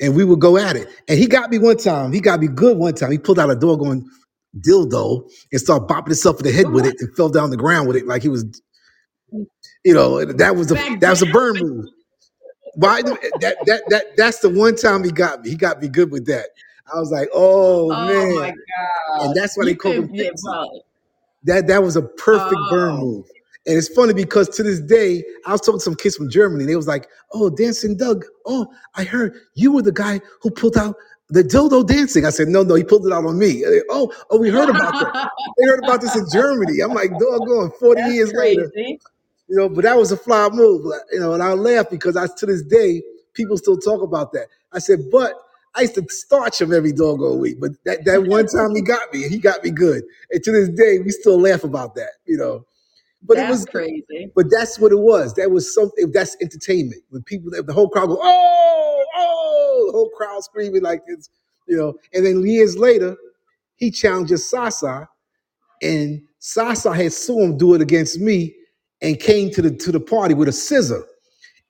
and we would go at it. And he got me one time. He got me good one time. He pulled out a doggone dildo and started bopping himself in the head with it and fell down the ground with it like he was, you know, that was Back that was a burn move. Why that that that that's the one time he got me. He got me good with that. I was like, oh, Oh man. my God. And that's why they You call him could, yeah, Dixie. well, That that was a perfect oh. burn oh, move. And it's funny because to this day, I was talking to some kids from Germany. And they was like, "Oh, dancing Doug. Oh, I heard you were the guy who pulled out the dildo dancing." I said, "No, no, he pulled it out on me." Oh, oh, we heard about that. They heard about this in Germany. I'm like, doggone, 40 that's years later, crazy. You know. But that was a fly move, like, you know. And I laugh because I to this day people still talk about that. I said, but I used to starch him every doggone week. But that that one time he got me, he got me good. And to this day, we still laugh about that, you know. But it was crazy. but that's what it was. That was something. That's entertainment. When people, the whole crowd go, oh, oh, the whole crowd screaming like it's, you know. And then years later, he challenges Sasa, and Sasa had saw him do it against me, and came to the to the party with a scissor.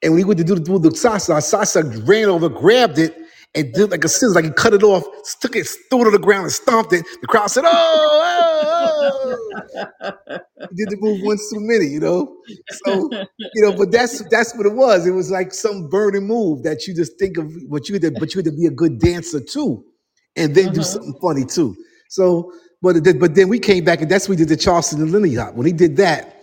And when he went to do the, do the Sasa, Sasa ran over, grabbed it, and did like a scissor, like he cut it off, stuck it, threw it on the ground, and stomped it. The crowd said, "Oh, oh, oh!" He did the move once too many, you know. So you know, but that's that's what it was. It was like some burning move that you just think of what you had to, but you had to be a good dancer too, and then do hmm something funny too. So, but it- but then we came back, and that's what we did the Charleston and Lindy Hop. When he did that,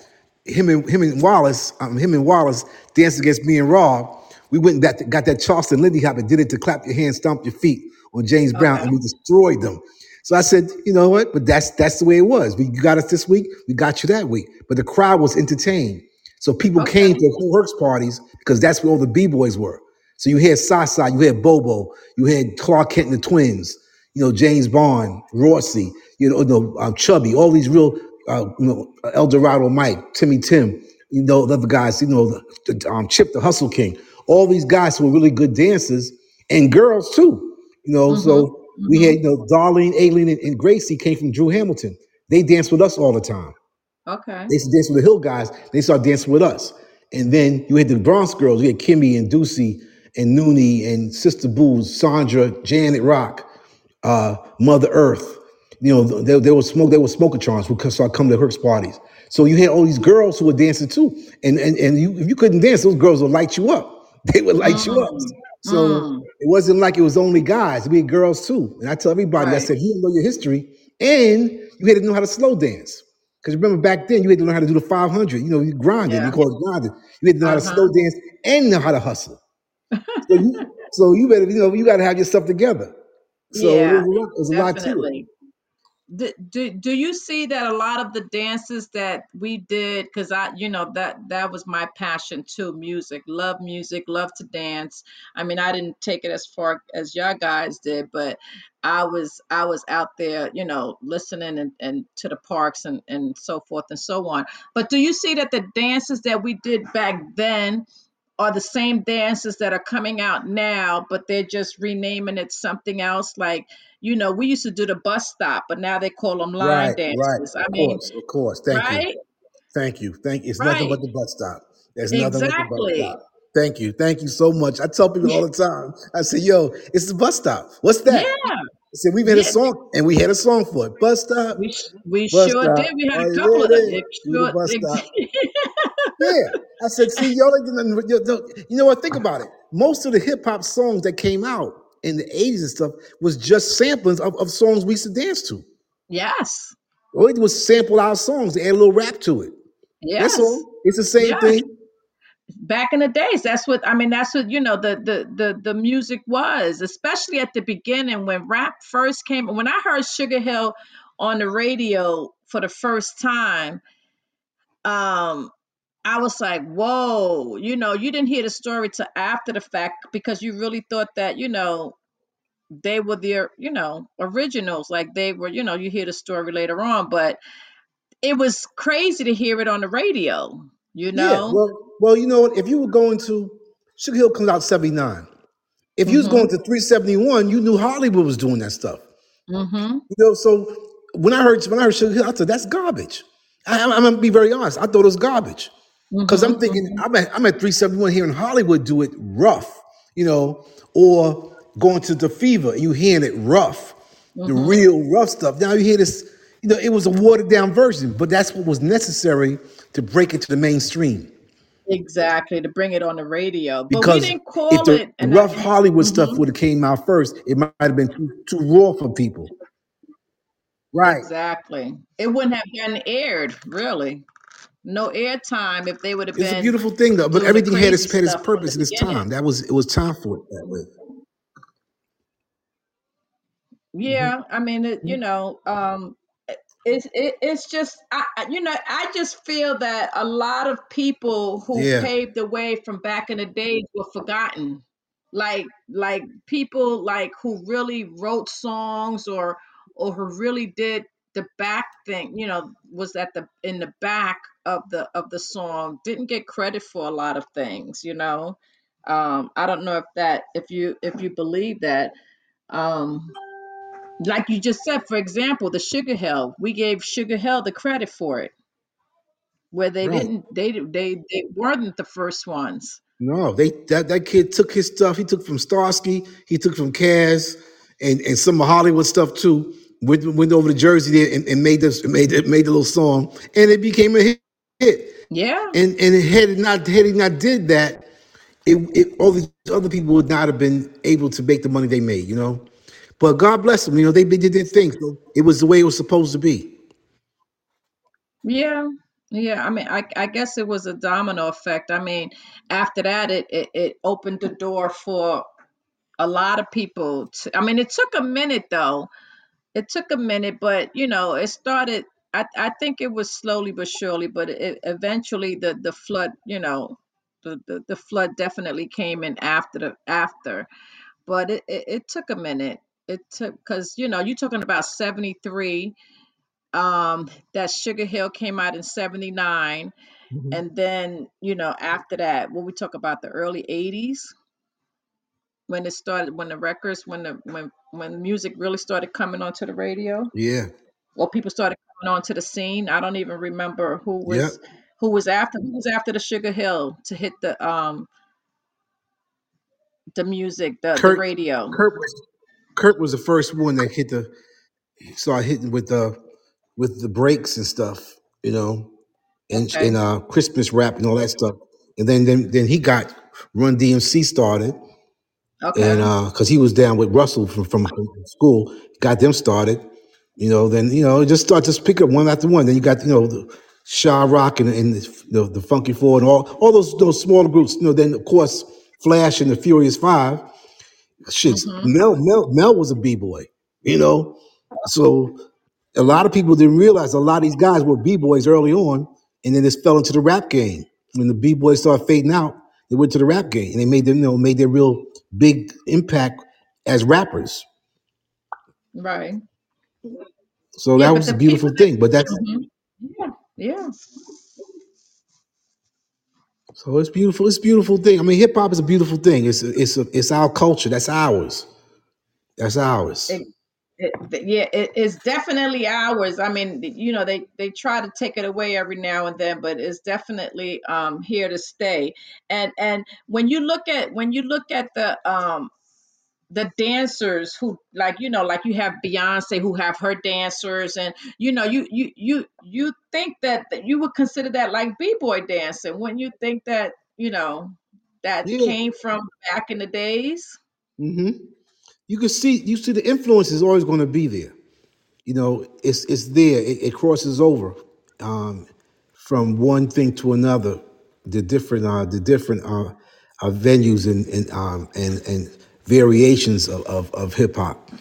him and him and Wallace, um, him and Wallace danced against me and Raw. We went and got, got that Charleston Lindy Hop and did it to clap your hands, stomp your feet on James Brown, Okay. and we destroyed them. So I said, you know what? But that's that's the way it was. We you got us this week, we got you that week. But the crowd was entertained. So people came Okay. to Who Works parties because that's where all the B-boys were. So you had Sasa, you had Bobo, you had Clark Kent and the twins, you know, James Bond, Rossi, you know, no, um, Chubby, all these real, uh, you know, El Dorado Mike, Timmy Tim, you know, the other guys, you know, the, the, um, Chip the Hustle King, all these guys who were really good dancers and girls too. You know, hmm so we hmm had, you know, Darlene, Aileen, and, and Gracie came from Drew Hamilton. They danced with us all the time. Okay. They used to dance with the Hill guys. They started dancing with us. And then you had the Bronx girls. You had Kimmy and Ducey and Noonie and Sister Booze, Sandra, Janet Rock, uh, Mother Earth. You know, they, they were smoke. They were smokatrons who could start coming to Herc's parties. So you had all these girls who were dancing too. And and and you, if you couldn't dance, those girls would light you up. They would light you up. Mm, So mm, it wasn't like it was only guys. We had girls too. And I tell everybody, I said, you didn't know your history, and you had to know how to slow dance. Because remember back then, you had to learn how to do the 500. You know, you grinded. Yeah. You call it grinding. You had to know how to Uh-huh. slow dance and know how to hustle. So you, so you better, you know, you got to have your stuff together. So it Yeah, was a lot, it was a lot to it. Do, do you see that a lot of the dances that we did because i you know that that was my passion too music love music love to dance i mean i didn't take it as far as y'all guys did but i was i was out there you know listening and, and to the parks and and so forth and so on but do you see that the dances that we did back then are the same dances that are coming out now, but they're just renaming it something else. Like, you know, we used to do the bus stop, but now they call them line Right, right. I Of mean, course, of course. Thank you. Thank you. Thank you. It's nothing but the bus stop. There's nothing but the bus Exactly. stop. Thank you. Thank you so much. I tell people Yeah. all the time. I say, yo, it's the bus stop. What's that? Yeah. I said, we've had a song, and we had a song for it. Bus stop, We we bus sure stop. did. We had a couple of them. It Do the bus stop. Yeah. I said, see, y'all, ain't doing nothing- you know you know what? Think about it. Most of the hip hop songs that came out in the 80s and stuff was just samplings of, of songs we used to dance to. yes. All they did was sample our songs, they add a little rap to it. That's Yes. all. It's the same Yes. thing. back in the days that's what i mean that's what you know the the the, the music was especially at the beginning when rap first came when i heard sugar hill on the radio for the first time um i was like whoa you know you didn't hear the story till after the fact because you really thought that you know they were the you know originals like they were you know you hear the story later on but it was crazy to hear it on the radio you Yeah. know Well, well, you know what? If you were going to Sugar Hill comes out 79. If you was mhm going to 371, you knew Hollywood was doing that stuff. mhm You know, so when I heard when I heard Sugar Hill, I said that's garbage. I, I'm, I'm gonna be very honest. I thought it was garbage because I'm thinking mhm I'm at I'm at 371 here in Hollywood do it rough, you know, or going to the Fever, you hearing it rough, the mhm real rough stuff. Now you hear this you know, it was a watered down version, but that's what was necessary to break it to the mainstream. Exactly, to bring it on the radio. But we Because didn't if call the it and I rough Hollywood stuff Mhm. would have came out first, it might have been too, too raw for people. Right. exactly. It wouldn't have been aired, really. No airtime if they would have been It's a been beautiful thing though, but doing the everything had its crazy had its stuff from the purpose and its beginning. time. That was it was time for it that way. hmm Yeah, I mean, it, you know, um, it, it's it, it's just, I, I- you know, I just feel that a lot of people who Yeah. paved the way from back in the days were forgotten. Like, like people like who really wrote songs or or who really did the back thing, you know, was at the in the back of the of the song, didn't get credit for a lot of things, you know. Um, I don't know if that if you if you believe that. Um, like you just said, for example, the Sugar Hill, we gave Sugar Hill the credit for it, where they Right. didn't, they they they weren't the first ones. No, they that, that kid took his stuff. He took from Starski, he took from Caz, and, and some of Hollywood stuff too. Went, went over to Jersey there and, and made this made it made the little song, and it became a hit. Hit. Yeah, And and had it not had he not did that, it, it all these other people would not have been able to make the money they made. You know, but God bless them. You know, they, they did their thing. So it was the way it was supposed to be. yeah, yeah. I mean, I I guess it was a domino effect. I mean, after that, it it, it opened the door for a lot of people. To, I mean, it took a minute though. It took a minute, but you know, it started. I I think it was slowly but surely, but it eventually the the flood, you know, the the, the flood definitely came in after the after. but it, it, it took a minute. It took because you know you're talking about 73. Um, that Sugar Hill came out in 79, Mhm. and then you know after that, when we talk about the early 80s, when it started, when the records, when the when when music really started coming onto the radio, Yeah. Well, people started onto the scene. I don't even remember who Yep. was who was after who was after the Sugar Hill to hit the um the music, the the radio. Kurt was Kurt was the first one that hit the started hitting with the with the breaks and stuff, you know, and Okay. and uh Christmas rap and all that stuff. And then then then he got Run DMC started, Okay. and uh because he was down with Russell from from school, got them started. You know, then you know, just start just pick up one after one. Then you got you know the Sha-Rock and, and the, the Funky Four and all all those those smaller groups. You know, then of course Flash and the Furious Five. Shit's Mm-hmm. Mel Mel Mel was a b boy. You know, so a lot of people didn't realize a lot of these guys were b boys early on, and then just fell into the rap game. When the b boys started fading out, they went to the rap game, and they made them you know made their real big impact as rappers. Right. So Yeah, that but was a beautiful people that thing. But that's hmm yeah, yeah. so it's beautiful. It's a beautiful thing. I mean, hip hop is a beautiful thing. It's it's it's our culture. That's ours. That's ours. It, it, th- yeah, it is definitely ours. I mean, th- you know, they they try to take it away every now and then, but it's definitely um here to stay. And and when you look at when you look at the um the dancers who like you know like you have Beyonce who have her dancers and you know you you you you think that, that you would consider that like b-boy dancing when you think that you know that Yeah. came from back in the days mm-hmm. You can see you see the influence is always going to be there. You know, it's it's there. It, it crosses over um, from one thing to another. The different uh, the different uh, uh, venues and and um, and and variations of of, of hip hop.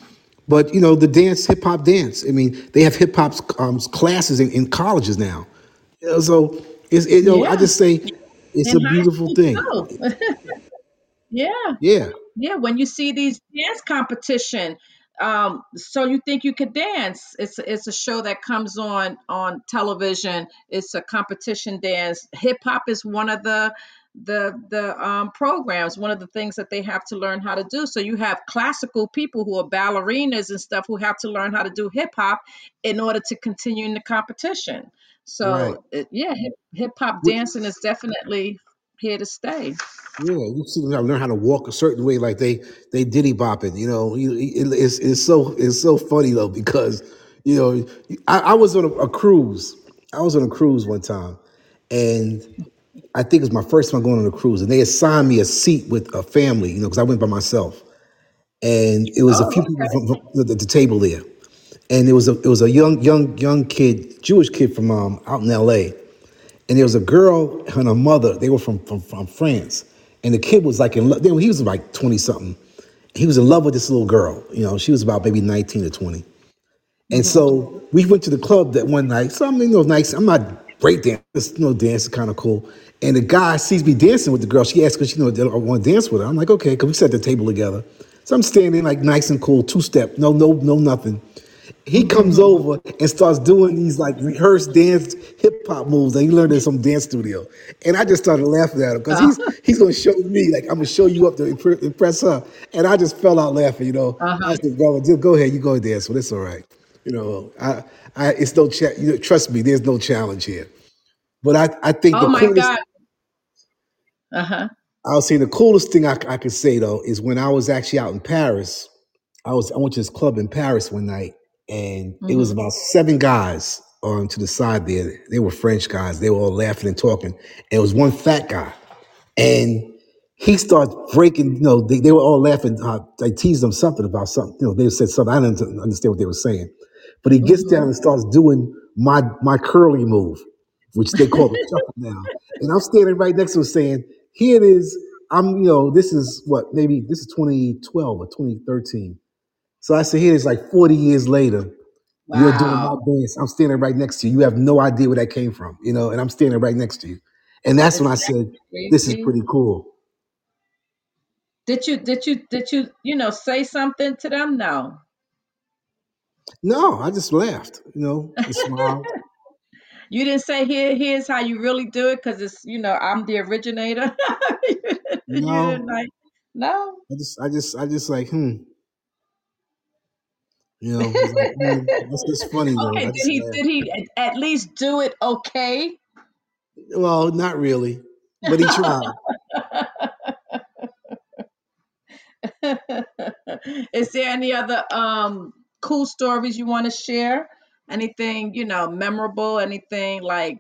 But you know, the dance, hip hop dance. I mean, they have hip hop um, classes in, in colleges now. You know, so it's it, you know, I just say it's a beautiful thing. yeah Yeah, Yeah, when you see these dance competition, um, so you think you could dance. It's it's a show that comes on on television. It's a competition dance. Hip hop is one of the the the um, programs. One of the things that they have to learn how to do. So you have classical people who are ballerinas and stuff who have to learn how to do hip hop in order to continue in the competition. right. So it, yeah, hip hip hop dancing is definitely here to stay. Yeah, you see them learn how to walk a certain way, like they they diddy bopping. You know, You- it- it's it's so it's so funny though because You know, I, I was on a, a cruise. I was on a cruise one time, and I think it was my first time going on a cruise, and they assigned me a seat with a family. You know, because I went by myself, and it was a Oh, few people from, from the, the table there, and it was a it was a young young young kid, Jewish kid from um, out in L.A. And there was a girl and her mother. They were from from, from France, and the kid was like in love. He was like twenty something. He was in love with this little girl. You know, she was about maybe nineteen or twenty. And so we went to the club that one night. So I mean, you know, nice. I'm not break dance, you know, dance is kind of cool. And the guy sees me dancing with the girl. She asks, because you know I want to dance with her. I'm like, okay, because we sat at the table together. So I'm standing like nice and cool, two step, no, no, no, nothing. He comes over and starts doing these like rehearsed dance hip hop moves that he learned in some dance studio. And I just started laughing at him because Uh, he's he's gonna show me like I'm gonna show you up to impre- impress her. And I just fell out laughing. You know, I uh-huh. said, "Brother, just go ahead, you go dance, but it's all right." You know, I, I it's no cha- you know, trust me, there's no challenge here. But I, I think Oh the my coolest God. Uh-huh. I'll say the coolest thing I, I could say though is when I was actually out in Paris. I was I went to this club in Paris one night, and it was hmm about seven guys on to the side there. They were French guys. They were all laughing and talking. And it was one fat guy, and he starts breaking. You know, they, they were all laughing. Uh, I teased them something about something. You know, they said something. I didn't understand what they were saying, but he gets down and mm-hmm. starts doing my my curly move, which they call the shuffle now. And I'm standing right next to him saying, "Here it is. I'm. You know, this is what maybe this is 2012 or 2013." So I said, here it's like 40 years later, you're doing my Wow. dance. I'm standing right next to you. You have no idea where that came from, you know, and I'm standing right next to you. And that's when Is I that said, this is crazy? pretty cool. Did you did you did you you know say something to them? No. No, I just laughed, you know, and smiled. You didn't say here here's how you really do it because it's you know I'm the originator. you didn't didn't No, like no. I just, I just, I just like, hmm, you know, it's like, hmm, that's just funny though. Okay, I did just he did laughed. he at at least do it okay? Well, not really, but he tried. Is there any other um cool stories you want to share? Anything, you know, memorable, anything like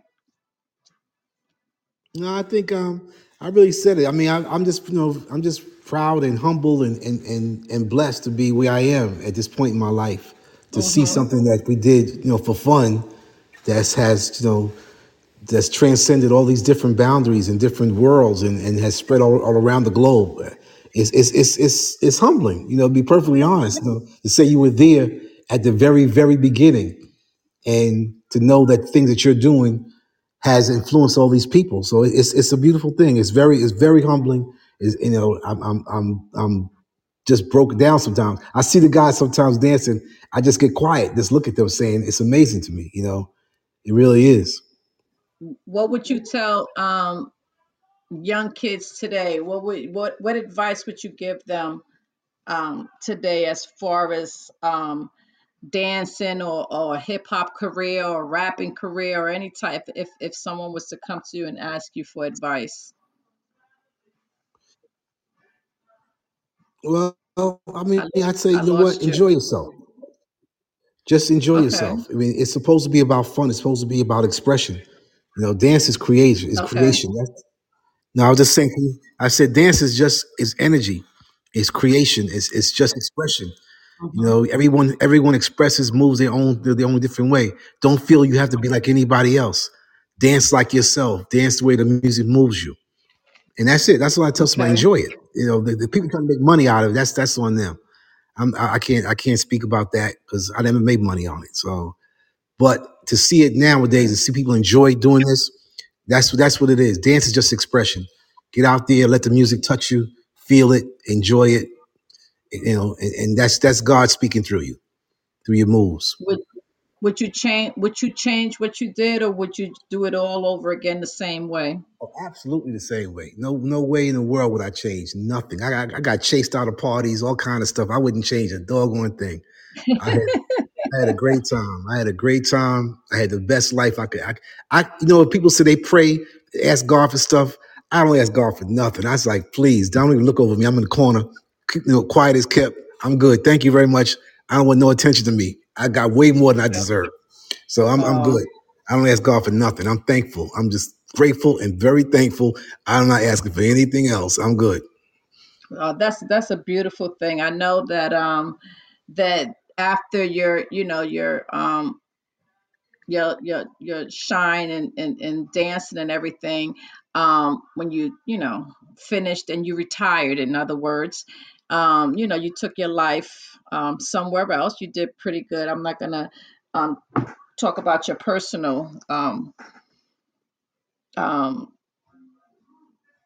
No, I think um, I really said it. I mean, I, I'm just, you know, I'm just proud and humble and, and and and blessed to be where I am at this point in my life. To see mhm. something that we did, you know, for fun, that has, you know, that's transcended all these different boundaries and different worlds and, and has spread all, all around the globe. It's, it's it's it's it's humbling, you know, to be perfectly honest, you know, to say you were there at the very, very beginning and to know that things that you're doing has influenced all these people. So it's it's a beautiful thing. It's very it's very humbling. Is you know I'm I'm I'm I'm just broken down sometimes. I see the guys sometimes dancing. I just get quiet, just look at them, saying it's amazing to me. You know, it really is. what would you tell um young kids today? What would what what advice would you give them um today as far as um dancing or, or a hip hop career or rapping career or any type if if someone was to come to you and ask you for advice? Well, I mean, I'd say I you know what, lost you. enjoy yourself. Just enjoy Okay. yourself. I mean, it's supposed to be about fun. It's supposed to be about expression. You know, dance is creation. Is Okay. creation. That's, no, I was just saying. I said dance is just is energy. It's creation. It's it's just expression. You hmm know, everyone everyone expresses moves their own their, their own different way. Don't feel you have to be like anybody else. Dance like yourself. Dance the way the music moves you, and that's it. That's what I tell somebody. Okay. Enjoy it. You know, the, the people trying to make money out of it. That's that's on them. I'm, I I can't I can't speak about that because I never made money on it. So, but to see it nowadays and see people enjoy doing this, that's that's what it is. Dance is just expression. Get out there, let the music touch you, feel it, enjoy it. You know, and, and that's that's God speaking through you through your moves. Would would you change would you change what you did or would you do it all over again the same way? Oh, absolutely the same way. No, no way in the world would I change nothing. I got, I got chased out of parties, all kind of stuff. I wouldn't change a doggone thing. I had, I had a great time. I had a great time. I had the best life I could. I, I you know, people say they pray, ask God for stuff. I don't ask God for nothing. I was like, please, don't even look over me. I'm in the corner, you know, quiet as kept. I'm good. Thank you very much. I don't want no attention to me. I got way more than I deserve. So I'm I'm Oh, good. I don't ask God for nothing. I'm thankful. I'm just grateful and very thankful. I'm not asking for anything else. I'm good. oh, that's that's a beautiful thing. I know that um that after your you know your um your your your shine and, and and dancing and everything um when you you know finished and you retired in other words um you know you took your life um somewhere else. You did pretty good. I'm not gonna um talk about your personal um um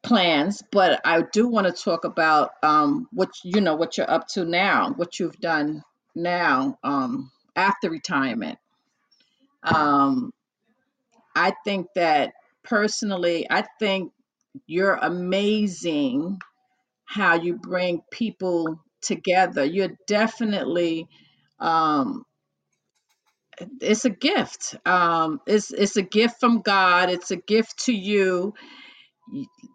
plans but i do want to talk about um what you know what you're up to now what you've done now um after retirement um I think that personally, I think you're amazing how you bring people together. You're definitely um it's a gift. Um it's it's a gift from God. It's a gift to you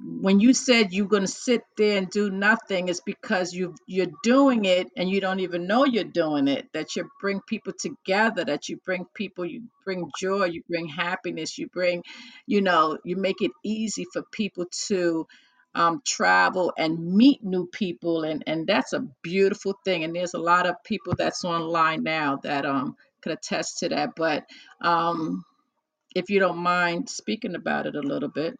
when you said you're going to sit there and do nothing it's because you you're doing it and you don't even know you're doing it that you bring people together that you bring people you bring joy you bring happiness you bring you know you make it easy for people to um, travel and meet new people and and that's a beautiful thing and there's a lot of people that's online now that um could attest to that but um if you don't mind speaking about it a little bit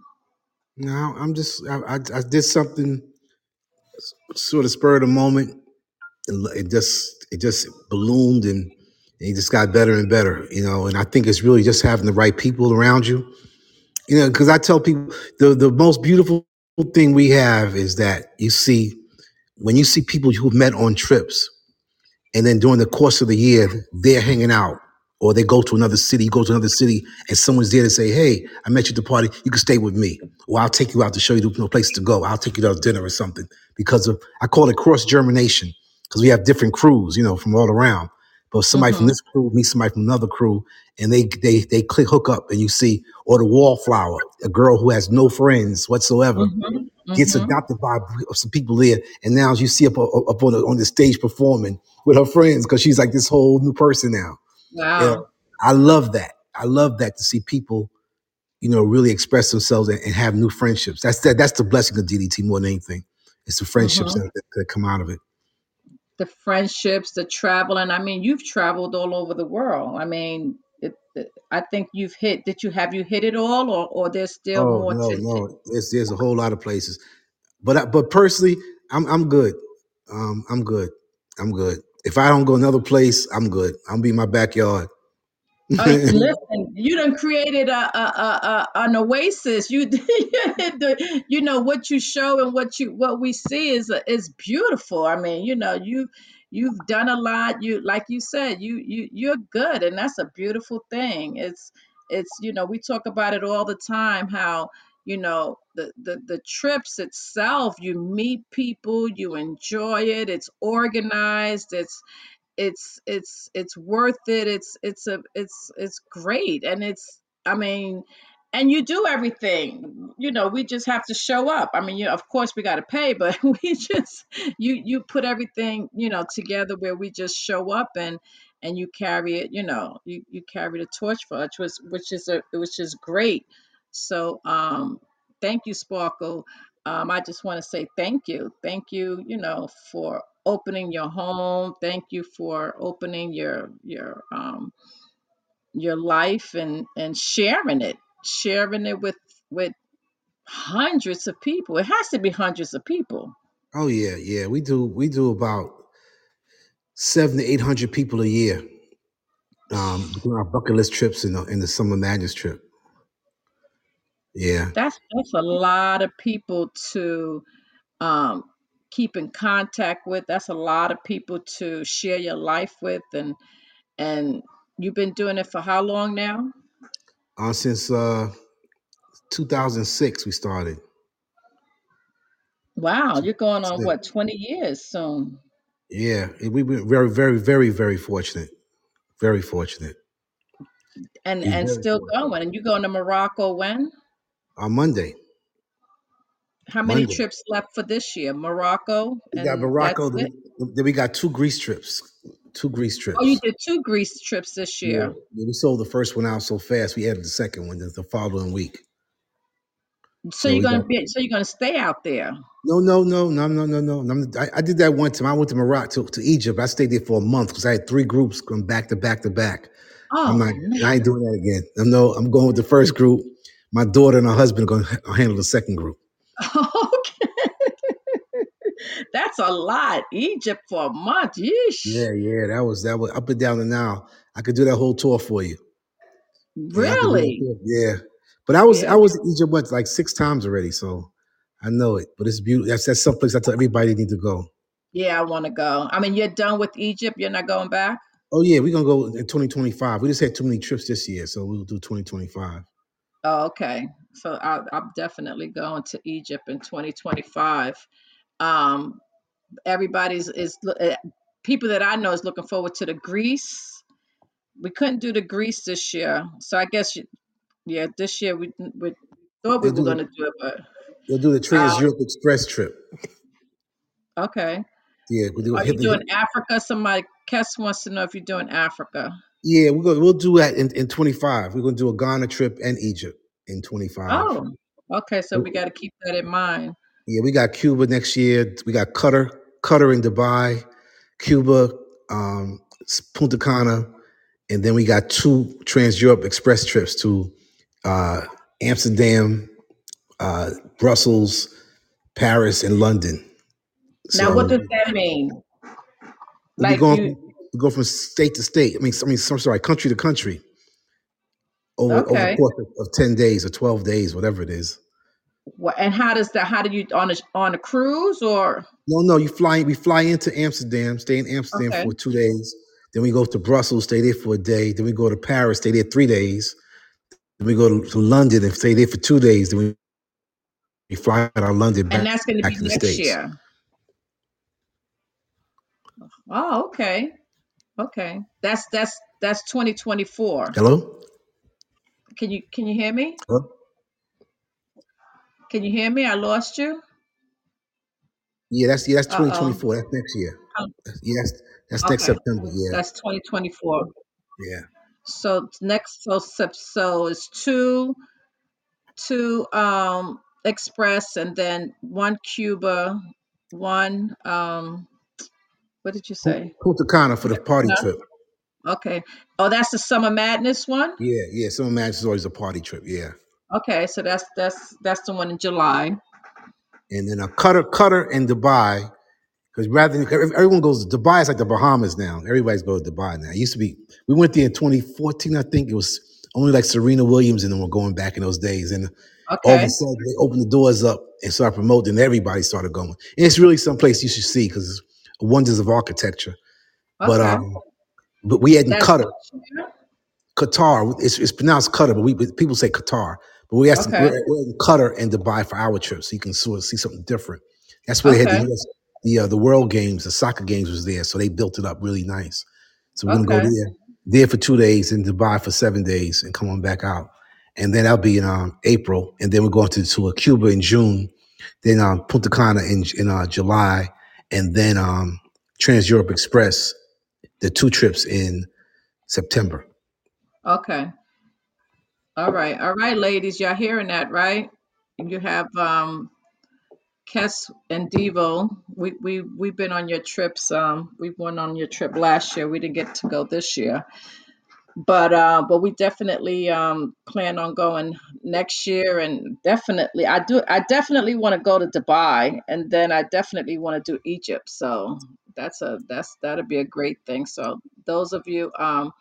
No, I'm just I, I, I did something sort of spur of the moment. It just it just ballooned and it just got better and better, you know. And I think it's really just having the right people around you, you know. Because I tell people the the most beautiful thing we have is that you see when you see people you've met on trips and then during the course of the year they're hanging out or they go to another city you go to another city and someone's there to say hey i met you at the party you can stay with me or i'll take you out to show you the place to go i'll take you to dinner or something because of i call it cross germination because we have different crews you know from all around but somebody from mhm this crew meets somebody from another crew and they they they click hook up and you see or the wallflower a girl who has no friends whatsoever Mhm. gets Mhm. adopted by some people there, and now you see up up on the, on the stage performing with her friends because she's like this whole new person now. Wow. I love that. I love that to see people, you know, really express themselves and, and have new friendships. That's that. That's the blessing of DDT more than anything. It's the friendships Mhm. that, that, come out of it. The friendships, the travel, and I mean, you've traveled all over the world. I mean, it, it, I think you've hit. Did you have you hit it all, or or there's still Oh more no, to no, there's there's a whole lot of places, but I, but personally, I'm I'm good. Um, I'm good. I'm good. If I don't go another place, I'm good. I'll be in my backyard. Uh, listen, you done created a, a, a, a an oasis. You, the, you know what you show and what you what we see is is beautiful. I mean, you know, you you've done a lot. You like you said, you you you're good, and that's a beautiful thing. It's it's you know we talk about it all the time. How you know the the the trips itself, you meet people, you enjoy it. It's organized. It's it's it's it's worth it it's it's a it's it's great and it's i mean and you do everything you know we just have to show up i mean you of course we got to pay but we just you you put everything you know together where we just show up and and you carry it you know you you carry the torch for us which was which is a which is great so um thank you sparkle um, I just want to say thank you. Thank you, you know, for opening your home. Thank you for opening your your um, your life and and sharing it, sharing it with with hundreds of people. It has to be hundreds of people. oh yeah, yeah. We do we do about seven to eight hundred people a year. Um, doing our bucket list trips in the in the summer madness trip. Yeah. That's that's a lot of people to um, keep in contact with. That's a lot of people to share your life with, and and you've been doing it for how long now? Uh, since uh 2006 we started. Wow, you're going on what, 20 years soon. Yeah, we were very, very, very, very fortunate. Very fortunate. And and very still fortunate. going. And you going to Morocco when? On Monday, How many Monday, trips left for this year? Morocco we got Morocco. Then we then we got two Greece trips. two Greece trips. Oh, you did two Greece trips this Yeah. year. yeah, we sold the first one out so fast. We added the second one the the following week. So So you're we gonna be so you're gonna stay out there. no, no, no, no, no, no, no. no. I, I did that one time. I went to Morocco to, to Egypt. I stayed there for a month because I had three groups going back to back to back. I'm Oh like, man. I ain't doing that again. I'm no, I'm going with the first group. My daughter and her husband are going to handle the second group. okay. That's a lot. Egypt for a month. Yeesh. Yeah, yeah, that was that was up and down the Nile. I could do that whole tour for you. Yeah, I could do that Really? tour. Yeah, but I was Yeah. I was in Egypt what, like six times already, so I know it. But it's beautiful. That's that's someplace I tell everybody need to go. Yeah, I want to go. I mean, you're done with Egypt. You're not going back. Oh yeah, we're gonna go in 2025. We just had too many trips this year, so we'll do 2025. Oh, okay. So I, I'm definitely going to Egypt in 2025. Um, everybody's is uh, people that I know is looking forward to the Greece. We couldn't do the Greece this year, so I guess you, yeah, this year we we thought we They'll were do going the to do it, but they'll do the Trans um, Europe Express trip. okay. Yeah, we do Are you the doing Africa? Somebody Kess wants to know if you're doing Africa. Yeah we're gonna we'll do that in, in 25. We're gonna do a Ghana trip and Egypt in 25. Oh, okay. So we got to keep that in mind. Yeah, we got Cuba next year. We got Qatar, Qatar in Dubai, Cuba, um, Punta Cana, and then we got two Trans Europe Express trips to uh, Amsterdam, uh, Brussels, Paris, and London. Now, what does that mean? Like going you? We go from state to state. I mean, I mean, I'm sorry, country to country over over the course of, of ten days or twelve days, whatever it is. What, and how does that? How do you on a on a cruise or? No, no, you fly. We fly into Amsterdam, stay in Amsterdam Okay. for two days. Then we go to Brussels, stay there for a day. Then we go to Paris, stay there three days. Then we go to, to London and stay there for two days. Then we, we fly out of London And that's going to be next States. year. Oh, okay. Okay. That's that's that's 2024. Hello? Can you can you hear me? Hello? Can you hear me? I lost you. Yeah, that's yeah, that's Uh oh. 2024. That's next year. Oh, Yeah, that's, that's next. September. Yeah, That's 2024. yeah. So next so so it's two two um express and then one Cuba, one um what did you say? Punta Cana for the party No? trip. Okay. Oh, that's the Summer Madness one? Yeah, yeah. Summer Madness is always a party trip. Yeah, Okay, so that's that's that's the one in July. and then a Qatar, Qatar, and Dubai. Because rather than everyone goes Dubai, it's like the Bahamas now. Everybody's going to Dubai now. It used to be. We went there in 2014, I think. It was only like Serena Williams and then we're going back in those days. And all of a sudden, they opened the doors up and started promoting. And everybody started going. And it's really someplace you should see because it's wonders of architecture. But um, but we had in That's Qatar. which? Qatar. It's, it's pronounced Qatar, but we but people say Qatar. But we asked Okay. we're, we're in Qatar and Dubai for our trip, so you can sort of see something different. That's where they had the US, the uh, the World Games, the soccer games was there, so they built it up really nice. So we're gonna go there, there for two days, in Dubai for seven days, and come on back out. And then that'll be in um, April, and then we're going to to uh, Cuba in June, then um, Punta Cana in in uh, July, and then um, Trans Europe Express, the two trips in September. Okay. All right. All right, ladies, y'all hearing that, right? You have um Kes and Devo. We we we've been on your trips. Um, we went on your trip last year. We didn't get to go this year, but uh, but we definitely um plan on going next year, and definitely I do. I definitely want to go to Dubai, and then I definitely want to do Egypt. So that's a that's that'll be a great thing. So those of you um.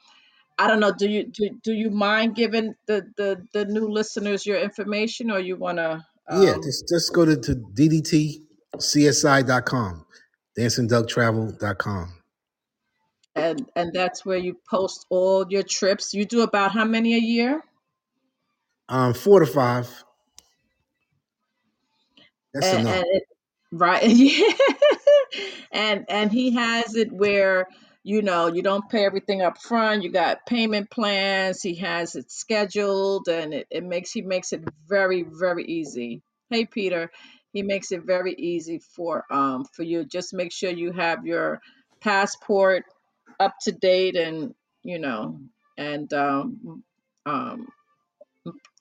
I don't know. Do you do, do you mind giving the, the the new listeners your information, or you want to? Yeah, Um, just just go to, to ddtcsi.com, dancingdougtravel.com. and and that's where you post all your trips. You do about how many a year? Um, four to five. That's And, enough. and it, right, yeah. and and he has it where you know you don't pay everything up front. You got payment plans. He has it scheduled, and it, it makes he makes it very very easy. Hey Peter, he makes it very easy for um for you. Just make sure you have your passport up to date and you know and um, um,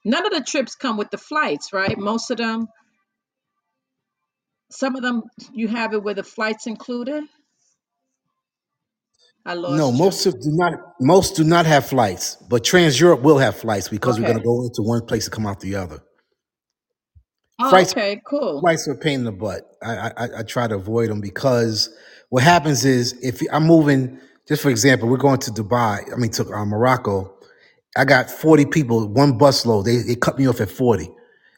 none of the trips come with the flights right most of them some of them you have it with the flights included i No, lost you most of do not. Most do not have flights, but Trans Europe will have flights because we're going to okay go into one place and come out the other. oh Flights okay cool flights are a pain in the butt. I, I I I try to avoid them because what happens is if I'm moving, just for example, we're going to Dubai. I mean to uh, Morocco. I got 40 people, one bus load. They, they cut me off at 40.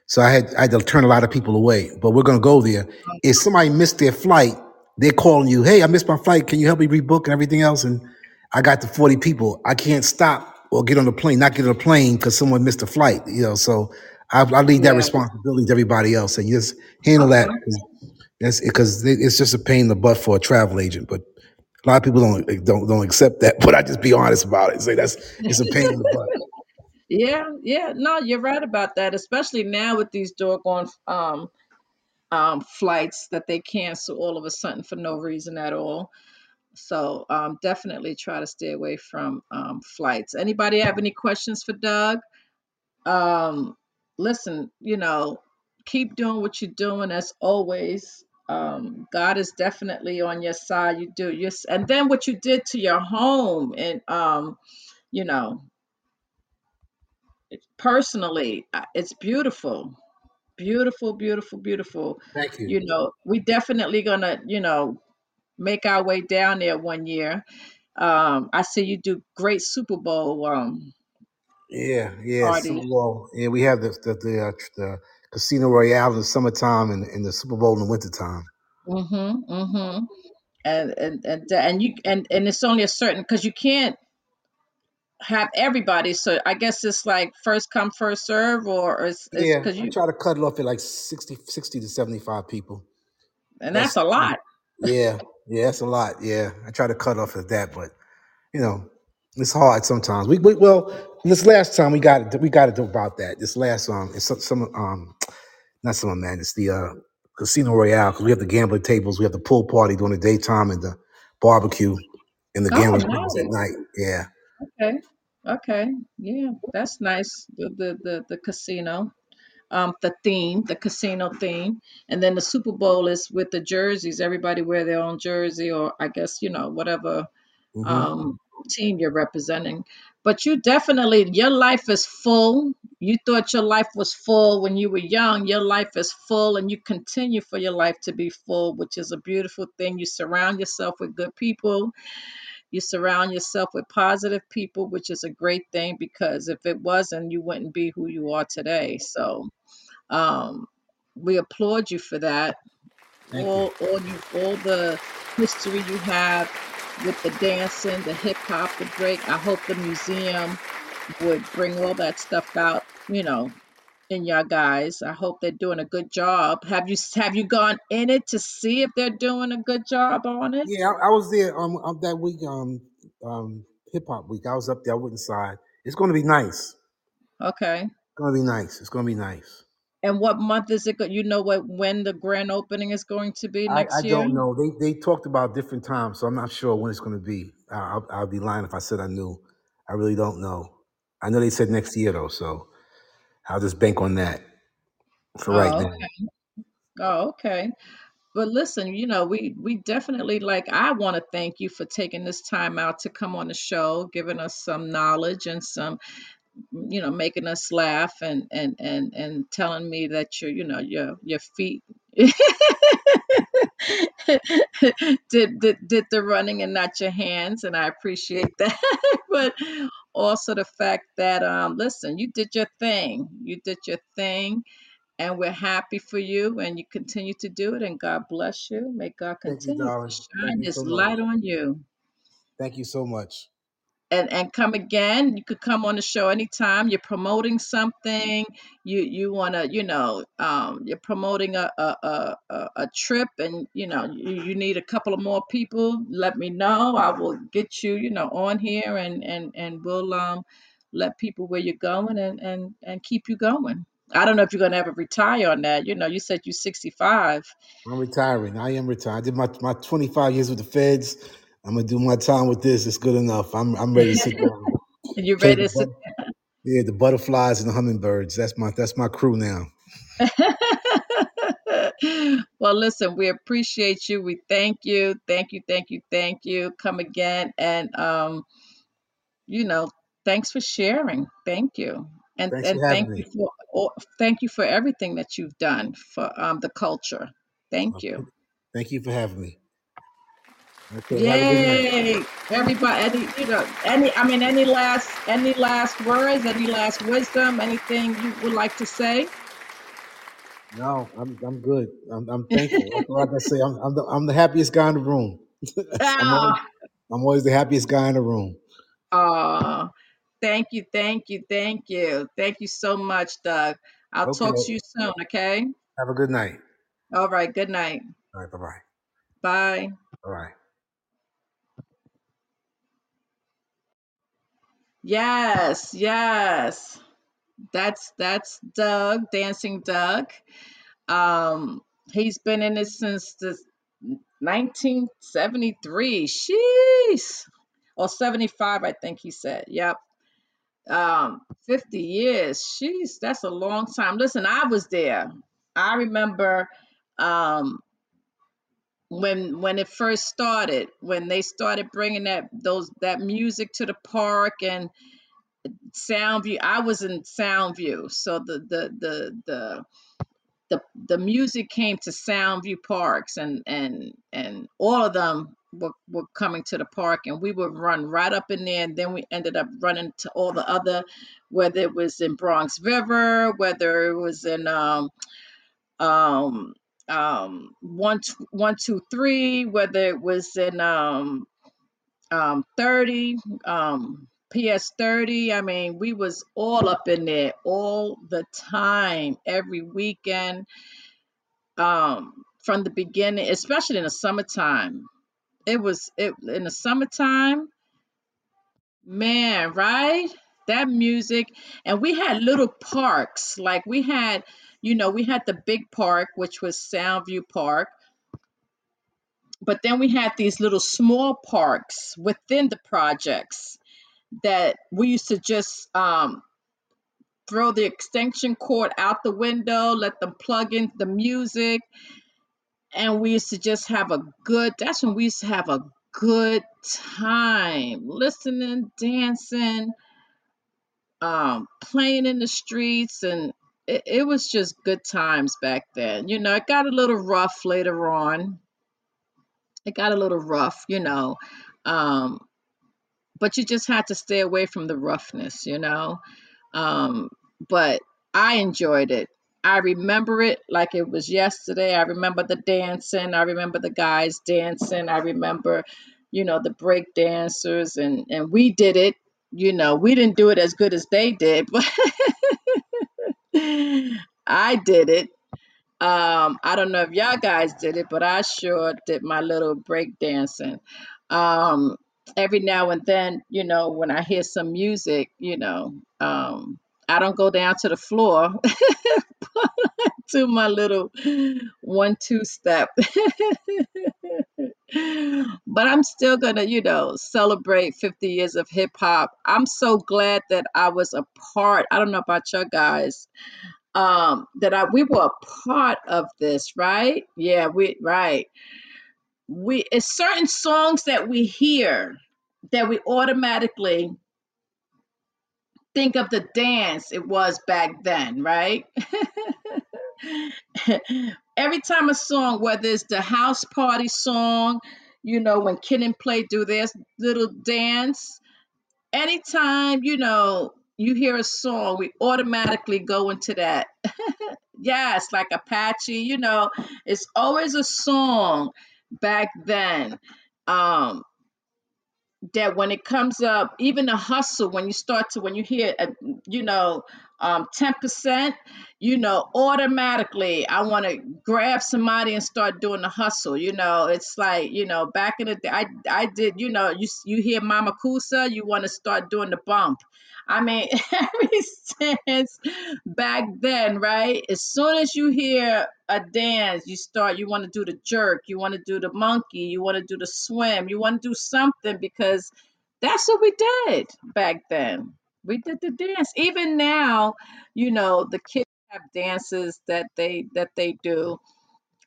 So I had I had to turn a lot of people away. But we're gonna go there. If somebody missed their flight, they're calling you, hey, I missed my flight. Can you help me rebook and everything else? And I got the 40 people. I can't stop or get on the plane, not get on the plane because someone missed a flight. You know, so I, I leave that yeah responsibility to everybody else and you just handle that okay that's because it's just a pain in the butt for a travel agent. But a lot of people don't don't don't accept that. But I just be honest about it. Say that's it's a pain in the butt. yeah yeah no you're right about that especially now with these doggone um um flights that they cancel all of a sudden for no reason at all So um, definitely try to stay away from um, flights. Anybody have any questions for Doug? Um, listen, you know, keep doing what you're doing as always. Um, God is definitely on your side. You do yes, and then what you did to your home, and um, you know, personally, uh, it's beautiful, beautiful, beautiful, beautiful. Thank you. You know, we definitely gonna, you know, make our way down there one year Um, I see you do great Super Bowl um, Yeah, yeah, Super. Bowl. Yeah, we have the the the, uh, the Casino Royale in the summertime and, and the Super Bowl in the wintertime. Mm-hmm. Mm-hmm. And and and and you and and it's only a certain because you can't have everybody. So I guess it's like first come first serve, or it's it's Yeah, because I you try to cut it off at like 60, 60 to seventy five people. and that's That's a lot. yeah, yeah, that's a lot. Yeah, I try to cut off at that, but you know, it's hard sometimes. We, we well, this last time we got we got to do about that. This last um, it's some, some um, not some man, it's the uh, Casino Royale because we have the gambling tables, we have the pool party during the daytime and the barbecue and the Oh, gambling tables at nice. night. Yeah, Okay. Okay. Yeah, that's nice. The the the, the casino. um, the theme, the casino theme, and then the Super Bowl is with the jerseys. Everybody wear their own jersey, or I guess you know whatever hmm um, team you're representing. But you definitely, your life is full. You thought your life was full when you were young. Your life is full, and you continue for your life to be full, which is a beautiful thing. You surround yourself with good people. You surround yourself with positive people, which is a great thing because if it wasn't, you wouldn't be who you are today. So um, we applaud you for that. thank you. All, all you, all the history you have with the dancing, the hip hop, the break. I hope the museum would bring all that stuff out. You know, in y'all guys. I hope they're doing a good job. Have you have you gone in it to see if they're doing a good job on it? Yeah, I, I was there um, um that week um um hip hop week. I was up there. I went inside. It's going to be nice. Okay. It's going to be nice. It's going to be nice. And what month is it? go- You know what when the grand opening is going to be I, I next year? I don't know. They they talked about different times, so I'm not sure when it's going to be. I- I'll, I'll be lying if I said I knew. I really don't know. I know they said next year though, so I'll just bank on that for right Oh, now. okay. Oh, okay. But listen, you know, we we definitely like I want to thank you for taking this time out to come on the show, giving us some knowledge and some, you know, making us laugh and and and and telling me that your, you know, your your feet did, did did the running and not your hands, and I appreciate that. But also the fact that um listen, you did your thing. You did your thing and we're happy for you and you continue to do it and God bless you. May God Thank you, continue to shine you so his light on you. Thank you so much. And and come again. You could come on the show anytime. You're promoting something. You you want to, you know, um, you're promoting a a, a a trip and you know, you, you need a couple of more people. Let me know. I will get you, you know, on here and and and we'll um let people where you're going and and and keep you going. I don't know if you're gonna ever retire on that. You know, you said you're 65. I'm retiring. I am retired. I did my, my 25 years with the feds. I'm gonna do my time with this. It's good enough. I'm I'm ready to sit down. you ready the to sit? yeah, the butterflies and the hummingbirds. That's my that's my crew now. well, listen, we appreciate you. We thank you. Thank you, thank you, thank you. Come again. And um, you know, thanks for sharing. Thank you. And Thanks and for thank you me. for all- thank you for everything that you've done for um the culture. Thank you. Thank you for having me. Okay, have a good night. Yay. Everybody any you know, any I mean any last any last words, any last wisdom, anything you would like to say? No, I'm I'm good. I'm I'm thankful. All I say. I'm I'm the, I'm the happiest guy in the room. I'm always, Ah, I'm always the happiest guy in the room. oh, thank you, thank you, thank you. Thank you so much, Doug. I'll Okay. talk to you soon, okay? Have a good night. All right, good night. All right. Bye bye. Bye. All right. Yes, yes. That's that's Doug, Dancing Doug. Um, he's been in it since the 1973. Sheesh. Or 75, I think he said. Yep. Um, 50 years. Sheesh, that's a long time. Listen, I was there. I remember um when when it first started, when they started bringing that those that music to the park and Soundview. I was in Soundview, so the the the the the the music came to Soundview Parks, and and and all of them were, were coming to the park, and we would run right up in there, and then we ended up running to all the other, whether it was in Bronx River, whether it was in um um um one one two three, whether it was in um um 30 um ps 30 i mean we was all up in there all the time every weekend um from the beginning especially in the summertime. It was it in the summertime man right? That music and we had little parks like we had you know we had the big park which was soundview park but then we had these little small parks within the projects that we used to just um, throw the extension cord out the window, let them plug in the music, and we used to just have a good. That's when we used to have a good time, listening, dancing, um, playing in the streets, and it, it was just good times back then. You know, it got a little rough later on. It got a little rough, you know. Um, but you just had to stay away from the roughness, you know. Um, but I enjoyed it. I remember it like it was yesterday. I remember the dancing. I remember the guys dancing. I remember, you know, the break dancers, and and we did it. You know, we didn't do it as good as they did, but I did it um, I don't know if y'all guys did it, but I sure did my little break dancing. Um, every now and then, you know, when I hear some music, you know, um, I don't go down to the floor to my little one two step. but I'm still gonna, you know, celebrate 50 years of hip hop. I'm so glad that I was a part. I don't know about your guys um that I we were a part of this, right? Yeah, we right. We it's certain songs that we hear that we automatically think of the dance it was back then, right? Every time a song, whether it's the house party song, you know, when Kid 'n Play do their little dance, anytime, you know, you hear a song, we automatically go into that Yes, like Apache, you know, it's always a song back then. Um, that when it comes up, even the hustle, when you start to, when you hear, uh, you know, um, 10%, you know, automatically I want to grab somebody and start doing the hustle. You know, it's like, you know, back in the day, I, I did, you know, you, you hear Mama Kusa, you want to start doing the bump. I mean, ever since back then, right? As soon as you hear a dance, you start, you want to do the jerk, you want to do the monkey, you want to do the swim, you want to do something because that's what we did back then. We did the dance. Even now, you know, the kids have dances that they that they do.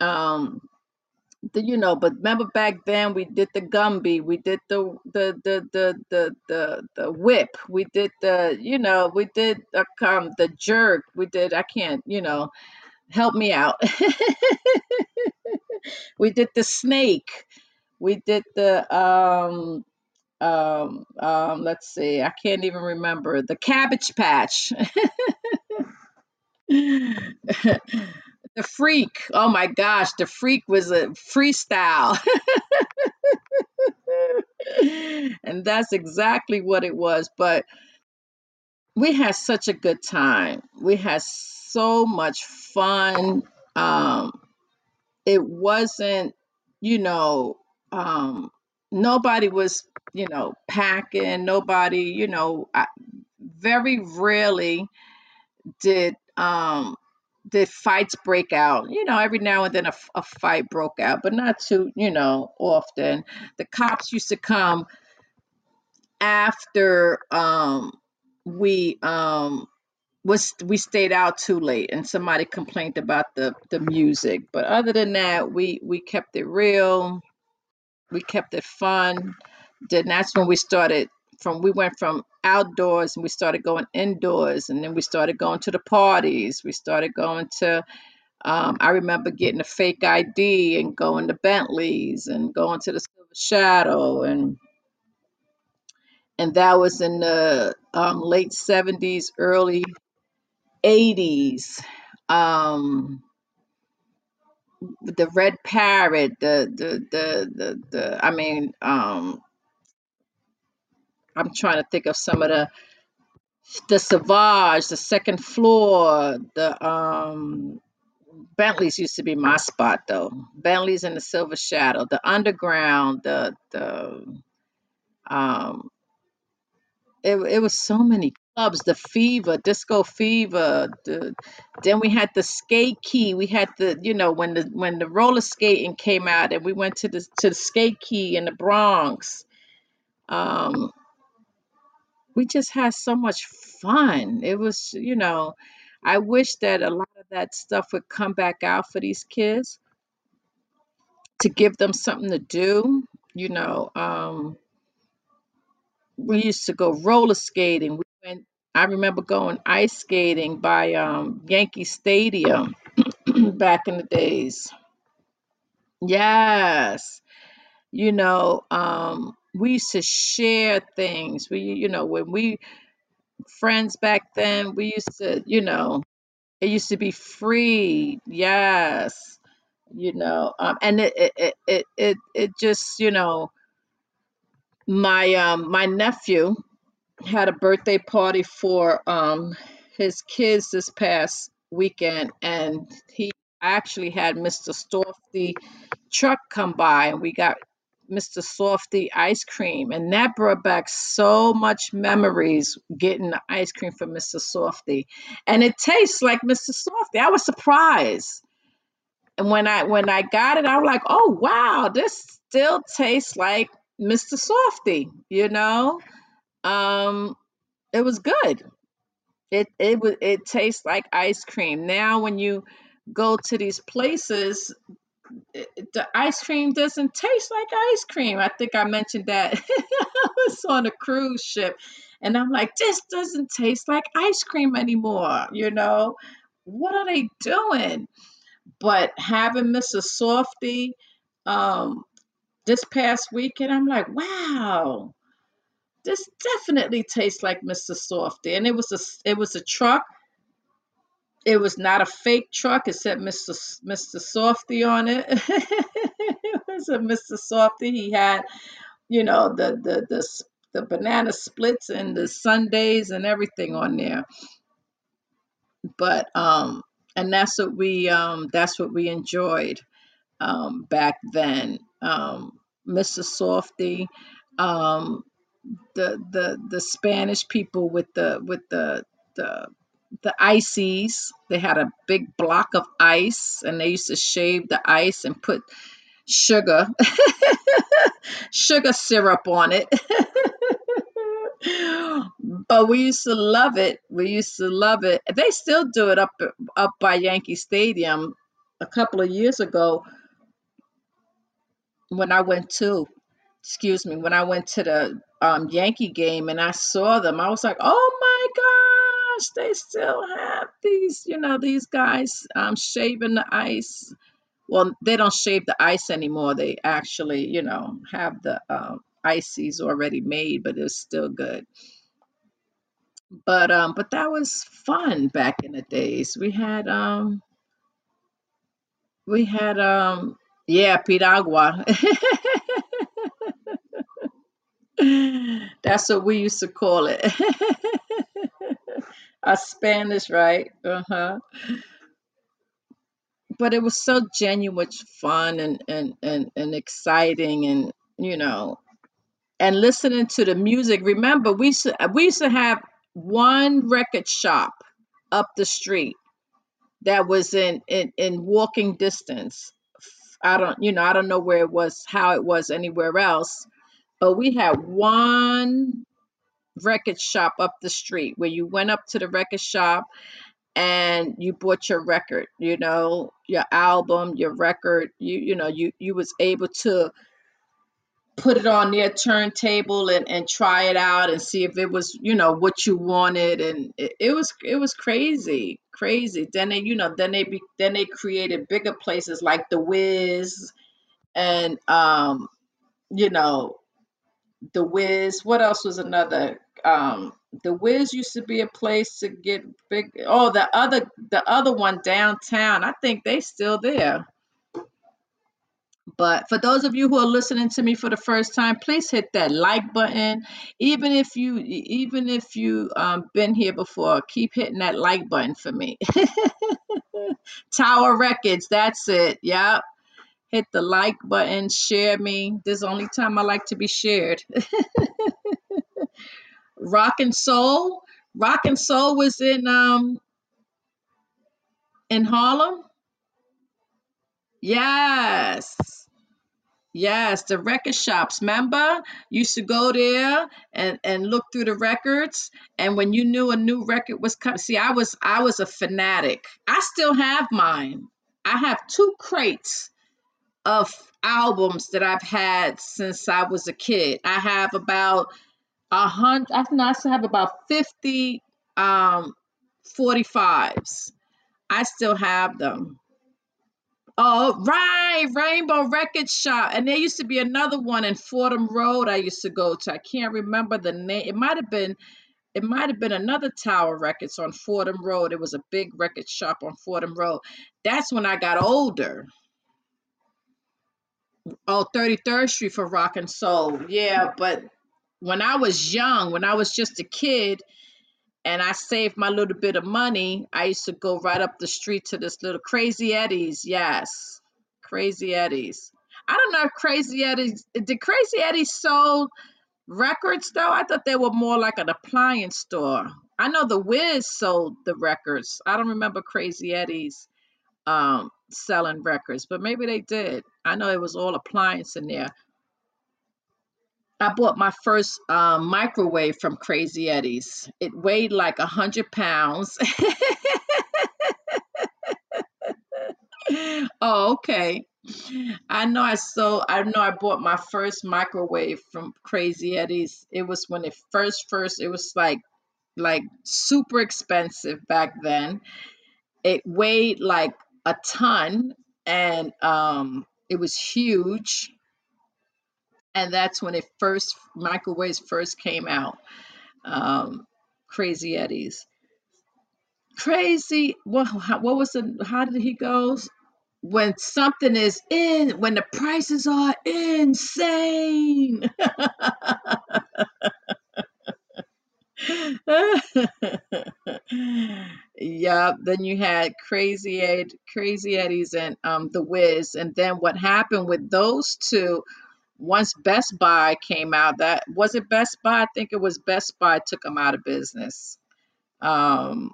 Um, the, you know, but remember back then we did the Gumby, we did the the the the the the, the whip, we did the you know, we did the um the jerk, we did I can't, you know, help me out. we did the snake, we did the um um um let's see, I can't even remember the cabbage patch. the freak. Oh my gosh, the freak was a freestyle. and that's exactly what it was. But we had such a good time. We had so much fun. Um, it wasn't, you know, um, nobody was, you know, packing. Nobody, you know, I, very rarely did um did fights break out. You know every now and then a fight broke out but not too you know often. The cops used to come after um we um was we stayed out too late and somebody complained about the the music. But other than that we we kept it real we kept it fun. Then that's when we started from we went from outdoors and we started going indoors and then we started going to the parties. We started going to um, i remember getting a fake id and going to bentleys and going to the silver shadow and and that was in the um, late 70s early 80s um, the red parrot the the the the, the i mean um, i'm trying to think of some of the the Savage, the second floor, the um Bentley's used to be my spot though. Bentley's in the Silver Shadow, the Underground, the the um it it was so many clubs, the Fever, Disco Fever, the then we had the Skate Key. We had the you know when the when the roller skating came out and we went to the to the Skate Key in the Bronx. Um we just had so much fun. It was, you know, I wish that a lot of that stuff would come back out for these kids to give them something to do. You know, um, we used to go roller skating. I remember going ice skating by um, Yankee Stadium back in the days. Yes, you know, um, we used to share things. We, you know, when we friends back then, we used to, you know, It used to be free. Yes. You know, um, and it, it, it, it, it it just, you know, my, um, my nephew had a birthday party for, um, his kids this past weekend and he actually had Mr. Softee truck come by and we got Mr. Softee ice cream and that brought back so much memories getting the ice cream from Mr. Softee and it tastes like Mr. Softee. I was surprised. And when I when I got it, I was like, "Oh, wow, this still tastes like Mr. Softy," you know? Um it was good. It it was it tastes like ice cream. Now when you go to these places it- the ice cream doesn't taste like ice cream. I think I mentioned that I was on a cruise ship and I'm like, this doesn't taste like ice cream anymore. You know, what are they doing? But having Mrs. Softee um, this past weekend, I'm like, wow, this definitely tastes like Mr. Softee. And it was a it was a truck. It was not a fake truck. It said Mr. Mr. Softee on it. it was a Mr. Softee. He had, you know, the the the the banana splits and the sundays and everything on there. but um and that's what we um that's what we enjoyed um back then um mr softee um the the the spanish people with the with the the the ices they had a big block of ice and they used to shave the ice and put sugar sugar syrup on it but we used to love it. We used to love it. They still do it up up by Yankee Stadium. A couple of years ago, when I went to, excuse me, when I went to the um, Yankee game and I saw them, I was like, oh my gosh, they still have these, you know, these guys um, shaving the ice. Well, they don't shave the ice anymore. They actually, you know, have the um, ices already made, but it's still good. But um, but that was fun back in the days. We had um, we had um, yeah, piragua. That's what we used to call it. A Spanish, right? Uh-huh. But it was so genuine fun and and and, and exciting and you know and listening to the music. Remember, we used to, we used to have one record shop up the street that was in, in in walking distance. I don't, you know, I don't know where it was, how it was anywhere else, but we had one record shop up the street where you went up to the record shop and you bought your record, you know, your album, your record, you you know, you you was able to put it on their turntable and, and try it out and see if it was you know what you wanted. And it, it was it was crazy crazy. Then they you know then they be, then they created bigger places like the Wiz and um you know the Wiz what else was another um the Wiz used to be a place to get big oh the other the other one downtown I think they still there but for those of you who are listening to me for the first time, please hit that like button. Even if you even if you um been here before, keep hitting that like button for me. Tower Records, that's it. Yep. Hit the like button, share me. This is the only time I like to be shared. Rock and Soul. Rock and Soul was in um in Harlem. Yes. Yes, the record shops. Remember, used to go there and and look through the records, and when you knew a new record was coming, see, I was I was a fanatic. I still have mine. I have two crates of albums that I've had since I was a kid. I have about a hundred. I think I still have about fifty um 45s. I still have them. Oh, right, Rainbow Record Shop. And there used to be another one in Fordham Road I used to go to. I can't remember the name. It might have been it might have been another Tower Records on Fordham Road. It was a big record shop on Fordham Road. That's when I got older. Oh, 33rd Street for Rock and Soul. Yeah, but when I was young, when I was just a kid, and I saved my little bit of money, I used to go right up the street to this little Crazy Eddie's. Yes, Crazy Eddie's. I don't know if Crazy Eddie's did Crazy Eddie's sold records though. I thought they were more like an appliance store. I know the Wiz sold the records. I don't remember Crazy Eddie's um, selling records, but maybe they did. I know it was all appliance in there. I bought my first um, microwave from Crazy Eddie's. It weighed like a hundred pounds. oh, okay. I know I sold. I know I bought my first microwave from Crazy Eddie's. It was when it first first. It was like like super expensive back then. It weighed like a ton, and um, it was huge and that's when it first microwaves first came out. Um, Crazy Eddie's. Crazy. What? How, what was the? How did he go? When something is in, when the prices are insane. Yep. Then you had Crazy Ed, Crazy Eddie's, and um, The Wiz. And then what happened with those two? Once Best Buy came out, that was it. Best Buy, I think it was Best Buy took them out of business. Um,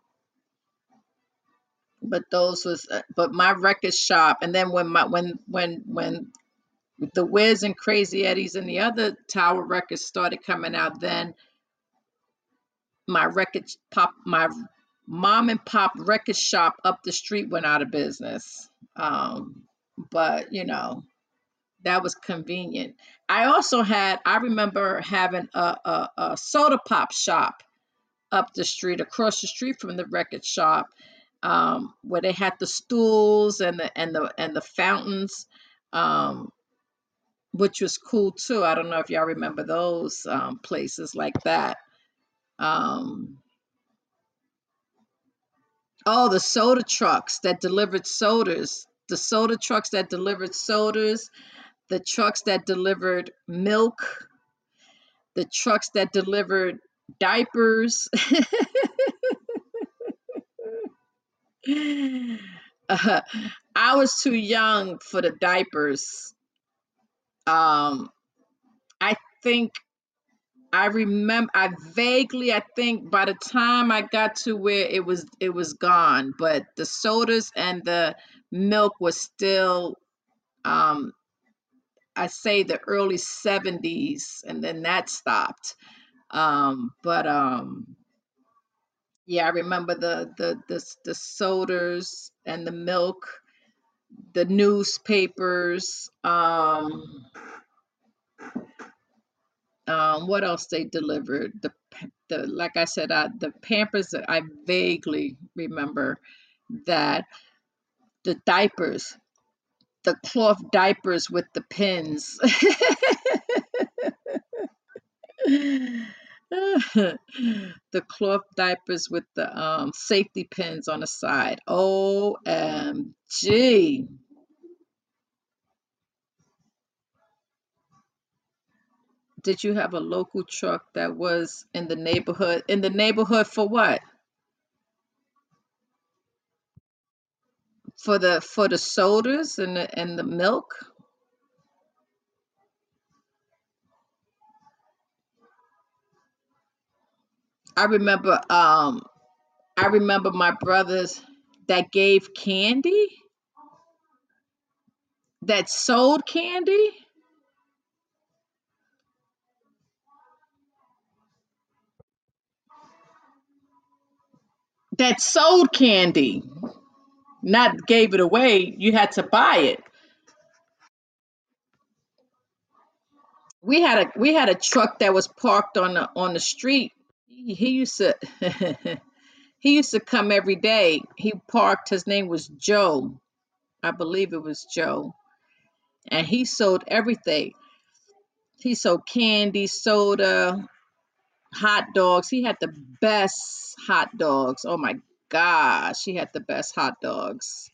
but those was, uh, but my record shop. And then when my when when when The Wiz and Crazy Eddie's and the other Tower records started coming out, then my record pop my mom and pop record shop up the street went out of business. Um but you know that was convenient. I also had i remember having a, a, a soda pop shop up the street across the street from the record shop um where they had the stools and the and the and the fountains um which was cool too. I don't know if y'all remember those um places like that. Um Oh, the soda trucks that delivered sodas. The soda trucks that delivered sodas, the trucks that delivered milk, the trucks that delivered diapers. Uh, I was too young for the diapers. Um, I think I remember I vaguely I think by the time I got to where it was it was gone, but the sodas and the milk was still um I say the early 70s and then that stopped. Um but um yeah, I remember the the the, the sodas and the milk, the newspapers, um um, what else they delivered? The the like I said, the Pampers. I vaguely remember that the diapers, the cloth diapers with the pins. the cloth diapers with the um, safety pins on the side. OMG. Did you have a local truck that was in the neighborhood? In the neighborhood for what? For the for the sodas and the and the milk? I remember um I remember my brothers that gave candy, that sold candy, that sold candy, not gave it away. You had to buy it. We had a we had a truck that was parked on the on the street. He, used to he used to come every day. He parked. His name was Joe. I believe it was Joe, and he sold everything. He sold candy, soda, hot dogs. He had the best hot dogs. Oh my gosh, he had the best hot dogs.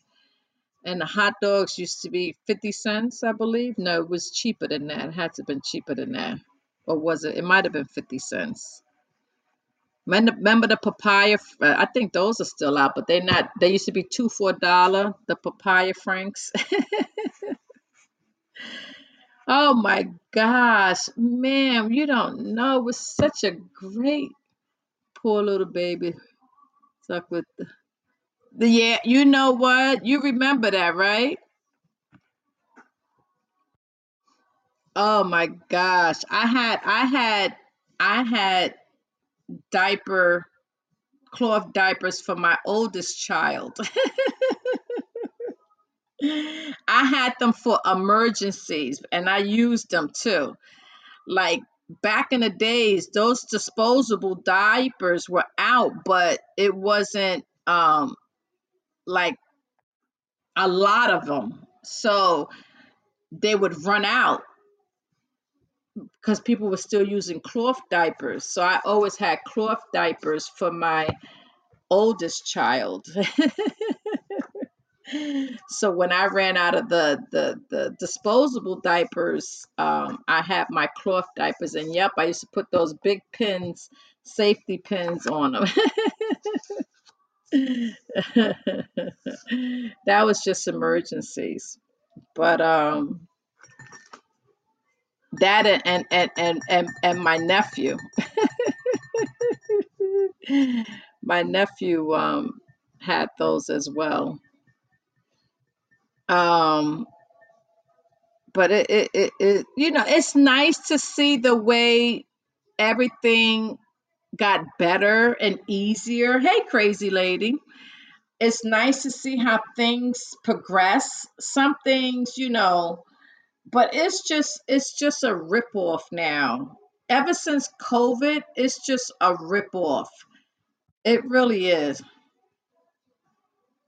And the hot dogs used to be 50 cents, I believe. No, it was cheaper than that. It had to have been cheaper than that. Or was it? It might have been 50 cents. Remember the papaya? uh, I think those are still out, but they're not. They used to be two for a dollar, the papaya franks. oh my gosh, ma'am, you don't know. It was such a great, poor little baby stuck with the Yeah, you know what? You remember that, right? Oh my gosh. I had I had I had diaper cloth diapers for my oldest child. I had them for emergencies and I used them too. Like back in the days, those disposable diapers were out, but it wasn't um like a lot of them. So they would run out because people were still using cloth diapers. So I always had cloth diapers for my oldest child. so when I ran out of the the, the disposable diapers, um, I had my cloth diapers, and yep, I used to put those big pins, safety pins on them. that was just emergencies. But um that and and and and, and, my nephew. my nephew um had those as well. Um but it, it, it, it you know it's nice to see the way everything got better and easier. Hey crazy lady. It's nice to see how things progress. Some things you know but it's just it's just a rip off now. Ever since covid it's just a rip off it really is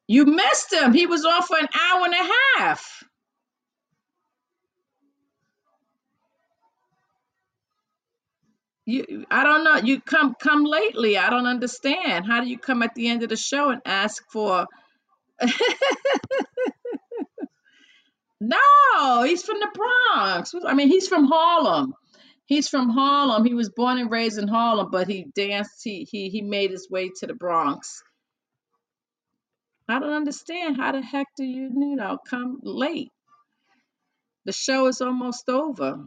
you missed him he was on for an hour and a half You, I don't know. You come come lately. I don't understand. How do you come at the end of the show and ask for? No, he's from the Bronx. I mean, he's from Harlem. He's from Harlem. He was born and raised in Harlem, but he danced. He he he made his way to the Bronx. I don't understand. How the heck do you you know come late? The show is almost over.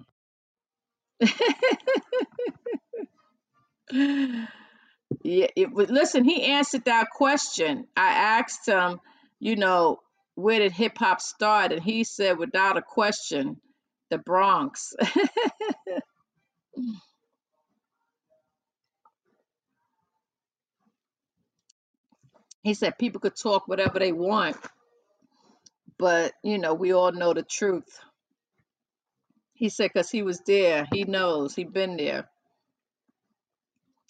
Yeah, it listen, he answered that question. I asked him, you know, where did hip hop start? And he said, without a question, the Bronx. he said people could talk whatever they want, but, you know, we all know the truth. He said, because he was there. He knows. He been there.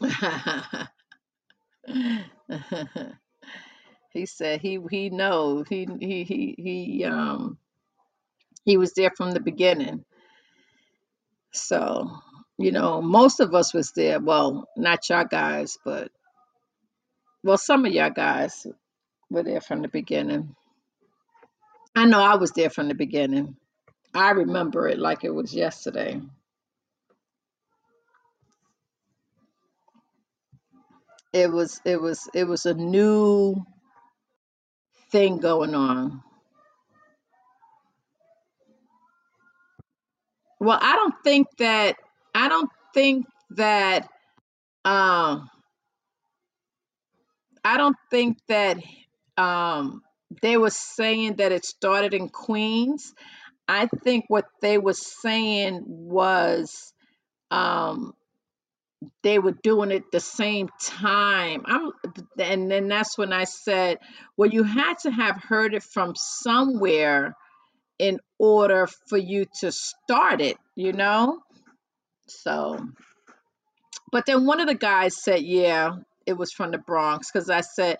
he said he he knows. He he he he um he was there from the beginning. So, you know, most of us was there. Well, not y'all guys, but well, some of y'all guys were there from the beginning. I know I was there from the beginning. I remember it like it was yesterday. It was it was it was a new thing going on. Well, I don't think that I don't think that um I don't think that um they were saying that it started in Queens I think what they were saying was um, they were doing it the same time. I'm, and then that's when I said, well, you had to have heard it from somewhere in order for you to start it, you know? So, but then one of the guys said, yeah, it was from the Bronx because I said,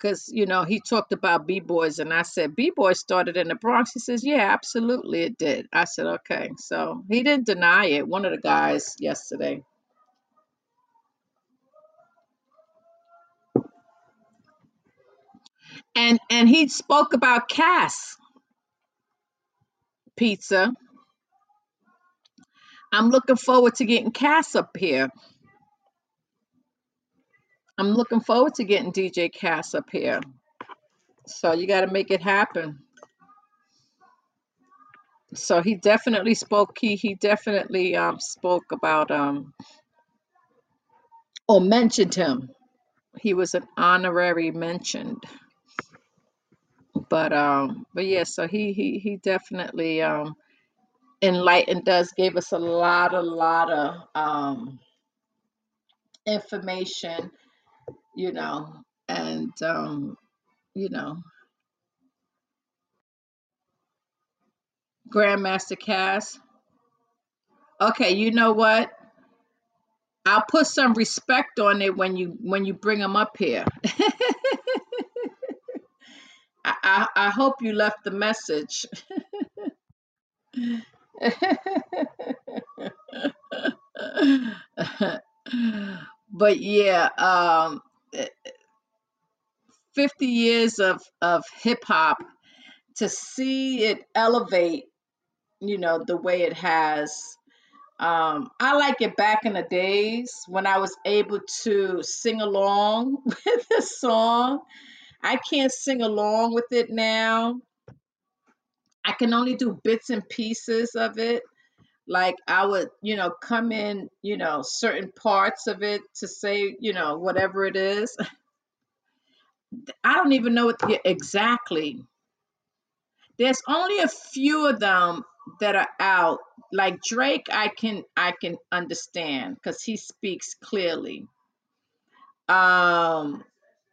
because you know he talked about b-boys and i said b-boys started in the bronx? He says yeah absolutely it did. I said okay. So he didn't deny it one of the guys yesterday. And and he spoke about Caz pizza. I'm looking forward to getting Caz up here i'm looking forward to getting dj Caz up here. So you got to make it happen. So he definitely spoke he he definitely um spoke about um or mentioned him. He was an honorary mentioned. But um but yeah so he he he definitely um enlightened us gave us a lot a lot of um information you know and um you know grandmaster Caz. Okay you know what? I'll put some respect on it when you when you bring them up here. I, I i hope you left the message. But yeah um 50 years of of hip hop to see it elevate, you know, the way it has. Um, I like it back in the days when I was able to sing along with the song. I can't sing along with it now. I can only do bits and pieces of it. Like I would, you know, come in, you know, certain parts of it to say, you know, whatever it is. I don't even know what the, exactly. There's only a few of them that are out. Like Drake, I can I can understand because he speaks clearly. Um,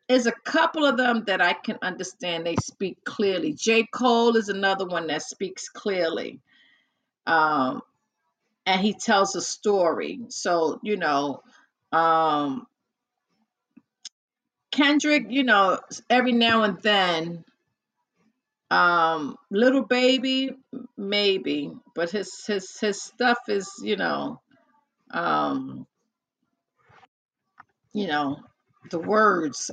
there's a couple of them that I can understand. They speak clearly. J. Cole is another one that speaks clearly. Um, and he tells a story. So, you know, um, Kendrick, you know, every now and then, um, Lil Baby, maybe, but his his his stuff is, you know, um, you know, the words.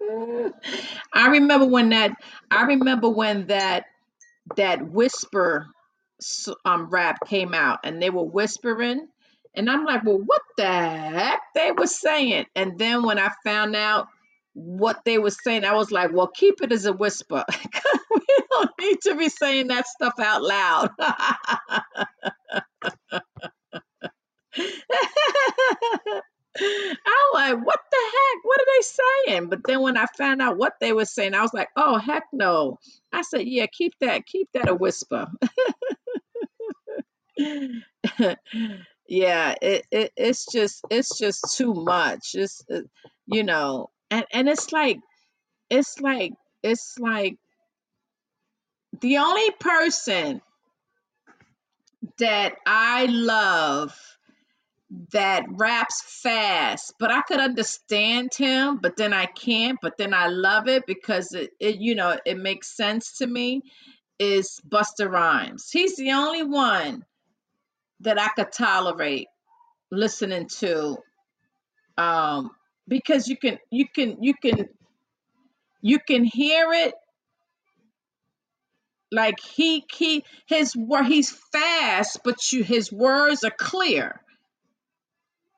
I remember when that I remember when that that whisper um rap came out and they were whispering and I'm like, "Well, what the heck they were saying?" And then when I found out what they were saying, I was like, "Well, keep it as a whisper. we don't need to be saying that stuff out loud." I'm like, what the heck? What are they saying? But then when I found out what they were saying, I was like, oh heck no. I said, yeah, keep that, keep that a whisper. yeah, it, it it's just it's just too much. It's uh, you know, and and it's like it's like it's like the only person that I love that raps fast, but I could understand him, but then I can't, but then I love it because it, it you know, it makes sense to me is Busta Rhymes. He's the only one that I could tolerate listening to um because you can you can you can you can hear it. Like he he his word he's fast but you his words are clear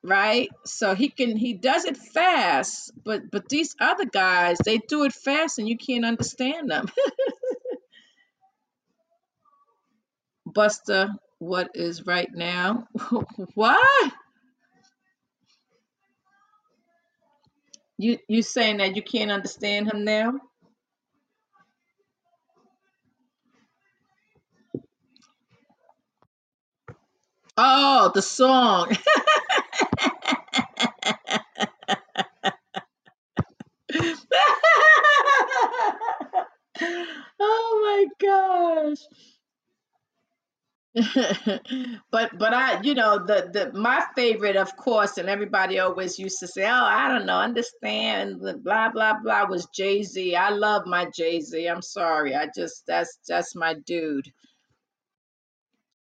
right? So he can he does it fast but but these other guys they do it fast and you can't understand them. Busta what is right now. What you you saying that you can't understand him now? Oh the song. Oh my gosh but but I you know the the my favorite of course and everybody always used to say oh I don't know understand blah blah blah was Jay Z I love my Jay Z I'm sorry. I just that's that's my dude.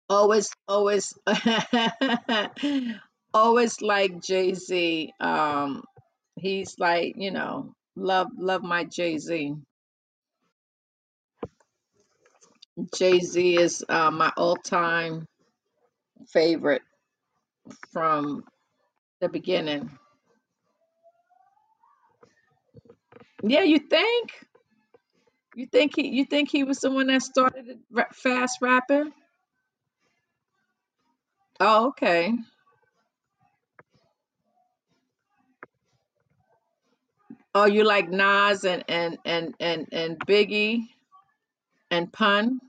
Always always always like Jay Z um he's like you know love love my Jay Z Jay Z is uh, my all time favorite from the beginning yeah you think You think he you think he was the one that started fast rapping? Oh, okay. Oh, you like Nas and and and and and Biggie and Pun?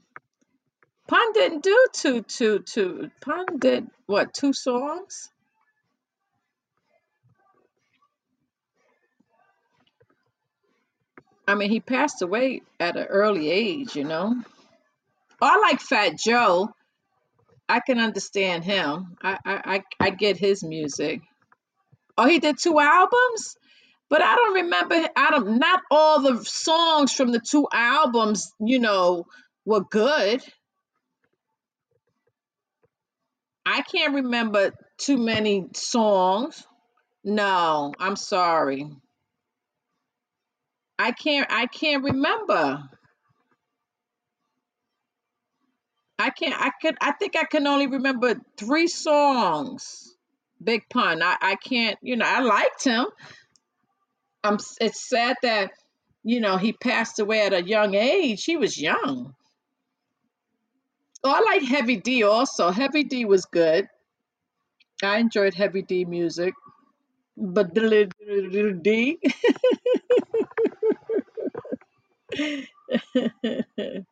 Pun didn't do two two two. Pun did what? Two songs? I mean, he passed away at an early age, you know. I like Fat Joe. I can understand him. I I I, I get his music. Oh, he did two albums? But I don't remember. I don't. Not all the songs from the two albums, you know, were good. I can't remember too many songs. No, I'm sorry. I can't. I can't remember. I can't. I could. I think I can only remember three songs. Big Pun. I. I can't. You know. I liked him. I'm. It's sad that you know he passed away at a young age. He was young. Oh, I like Heavy D also. Heavy D was good. I enjoyed Heavy D music. But D.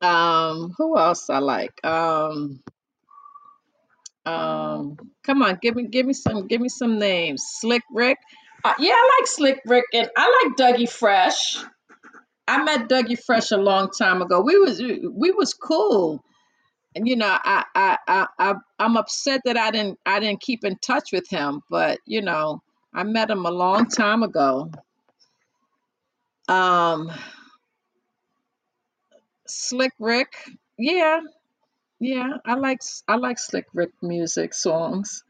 um, who else I like? Um, um, come on, give me, give me some, give me some names. Slick Rick. Uh, yeah, I like Slick Rick, and I like Dougie Fresh. I met Dougie Fresh a long time ago. We was we was cool. And you know, I I I, I I'm upset that I didn't I didn't keep in touch with him, but you know, I met him a long time ago. Um Slick Rick. Yeah, yeah, I like I like Slick Rick music songs.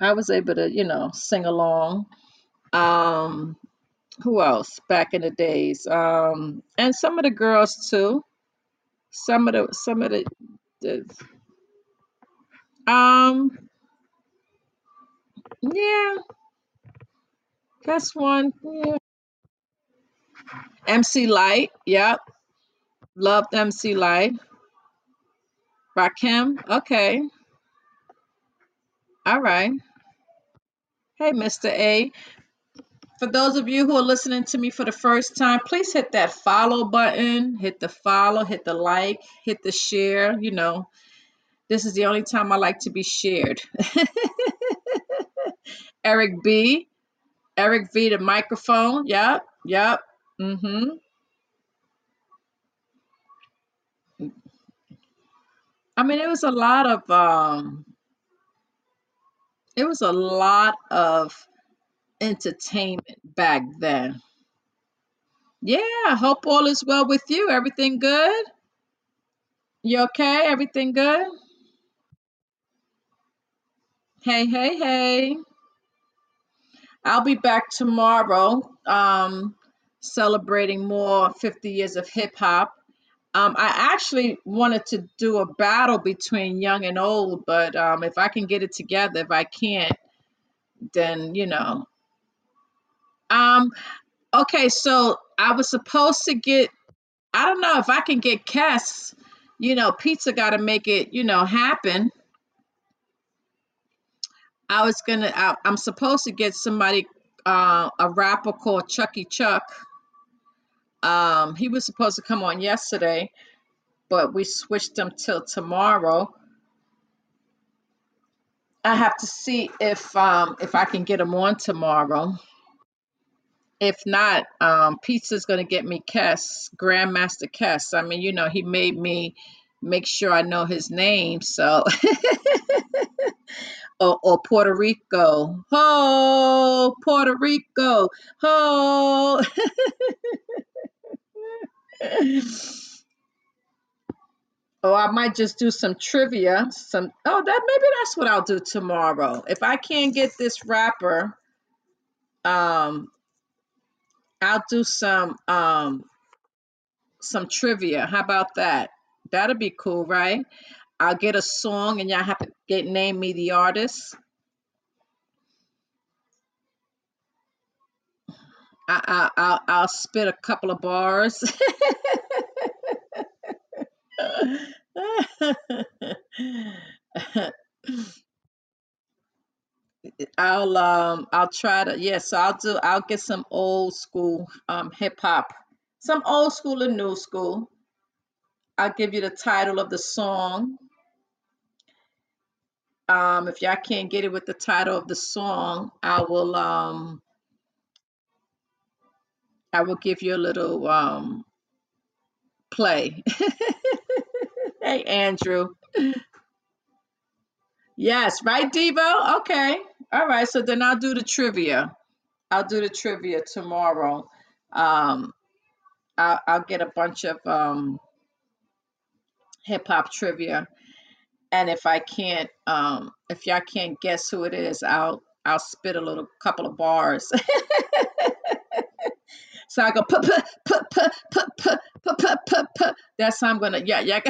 I was able to, you know, sing along. Um who else back in the days? Um and some of the girls too. Some of the some of the, the um yeah, that's one. Yeah. MC Lyte. Yep. Loved MC Lyte. Rakim. Okay. All right. Hey, Mr. A. For those of you who are listening to me for the first time, please hit that follow button, hit the follow, hit the like, hit the share. You know, this is the only time I like to be shared. Eric B. Eric V, the microphone. Yep. Yep. Mm-hmm. I mean, it was a lot of um, it was a lot of entertainment back then. Yeah, I hope all is well with you. Everything good? You okay? Everything good? Hey, hey, hey. I'll be back tomorrow um celebrating more 50 years of hip hop. Um I actually wanted to do a battle between young and old, but um if I can get it together, if I can't, then you know. Um okay, so I was supposed to get I don't know if I can get Caz. You know, pizza got to make it, you know, happen. I was gonna. I, I'm supposed to get somebody, uh, a rapper called Chucky Chuck. Um, he was supposed to come on yesterday, but we switched him till tomorrow. I have to see if um if I can get him on tomorrow. If not, um, Pizza's gonna get me Caz, Grandmaster Caz. I mean, you know, he made me make sure I know his name, so or, or Puerto Rico. Ho, Puerto Rico. Ho. or I might just do some trivia. Some oh that maybe that's what I'll do tomorrow. If I can't get this rapper, um, I'll do some um some trivia. How about that? That'll be cool, right? I'll get a song and y'all have to get name me the artist. I, I, I'll, I'll spit a couple of bars. I'll um I'll try to yes, so I'll do I'll get some old school um hip hop. Some old school and new school. I'll give you the title of the song. Um if y'all can't get it with the title of the song, I will um I will give you a little um play. hey Andrew. Yes, right Devo? Okay. All right, so then I'll do the trivia. I'll do the trivia tomorrow. Um I'll, I'll get a bunch of um hip hop trivia. And if I can't, um, if y'all can't guess who it is, I'll I'll spit a little couple of bars. so I go put put put put put put put put put put That's how I'm gonna. Yeah, yeah.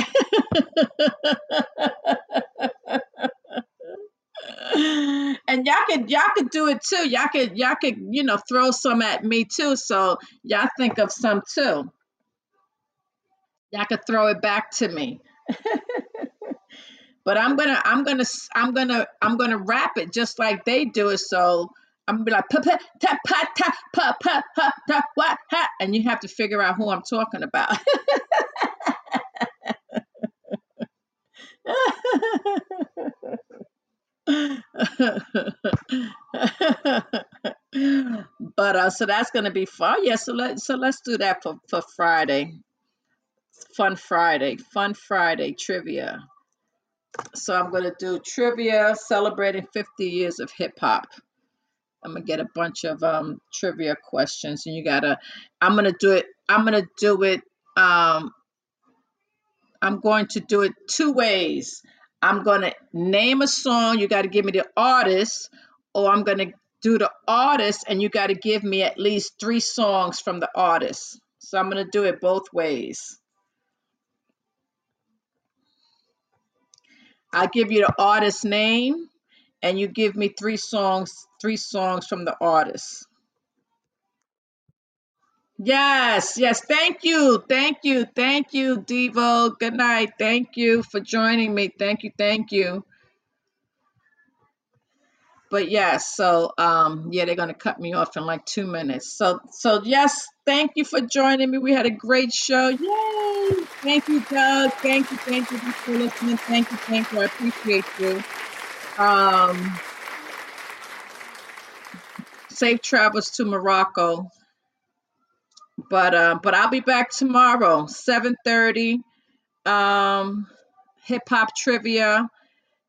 and y'all could y'all could do it too. Y'all could y'all could you know throw some at me too. So y'all think of some too. Y'all could throw it back to me. But I'm gonna I'm gonna I'm gonna I'm gonna rap it just like they do it. So I'm gonna be like pa pa ta pa ta pa pa ha ta what ha, and you have to figure out who I'm talking about. but uh, so that's gonna be fun. Yeah, so let so let's do that for for Friday. Fun Friday, fun Friday trivia. So I'm gonna do trivia celebrating 50 years of hip hop. I'm gonna get a bunch of um trivia questions, and you gotta. I'm gonna do it. I'm gonna do it. Um, I'm going to do it two ways. I'm gonna name a song. You got to give me the artist, or I'm gonna do the artist, and you got to give me at least three songs from the artist. So I'm gonna do it both ways. I'll give you the artist name, and you give me three songs. Three songs from the artist. Yes, yes. Thank you. Thank you. Thank you, Devo. Good night. Thank you for joining me. Thank you. Thank you. But yes, so um yeah, they're gonna cut me off in like two minutes. So so yes, thank you for joining me. We had a great show. Yay! Thank you, Doug. Thank you, thank you for listening. Thank you, thank you. I appreciate you. Um safe travels to Morocco. But uh, but I'll be back tomorrow, 7:30. Um hip hop trivia.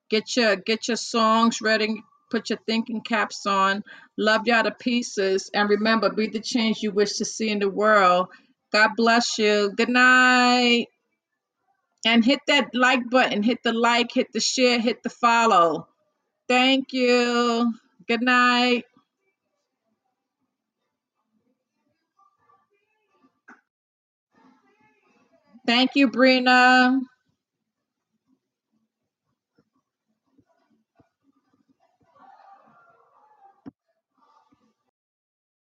Get your get your songs ready. Put your thinking caps on. Love y'all to pieces. And remember, be the change you wish to see in the world. God bless you. Good night. And hit that like button. Hit the like, hit the share, hit the follow. Thank you. Good night. Thank you, Brina.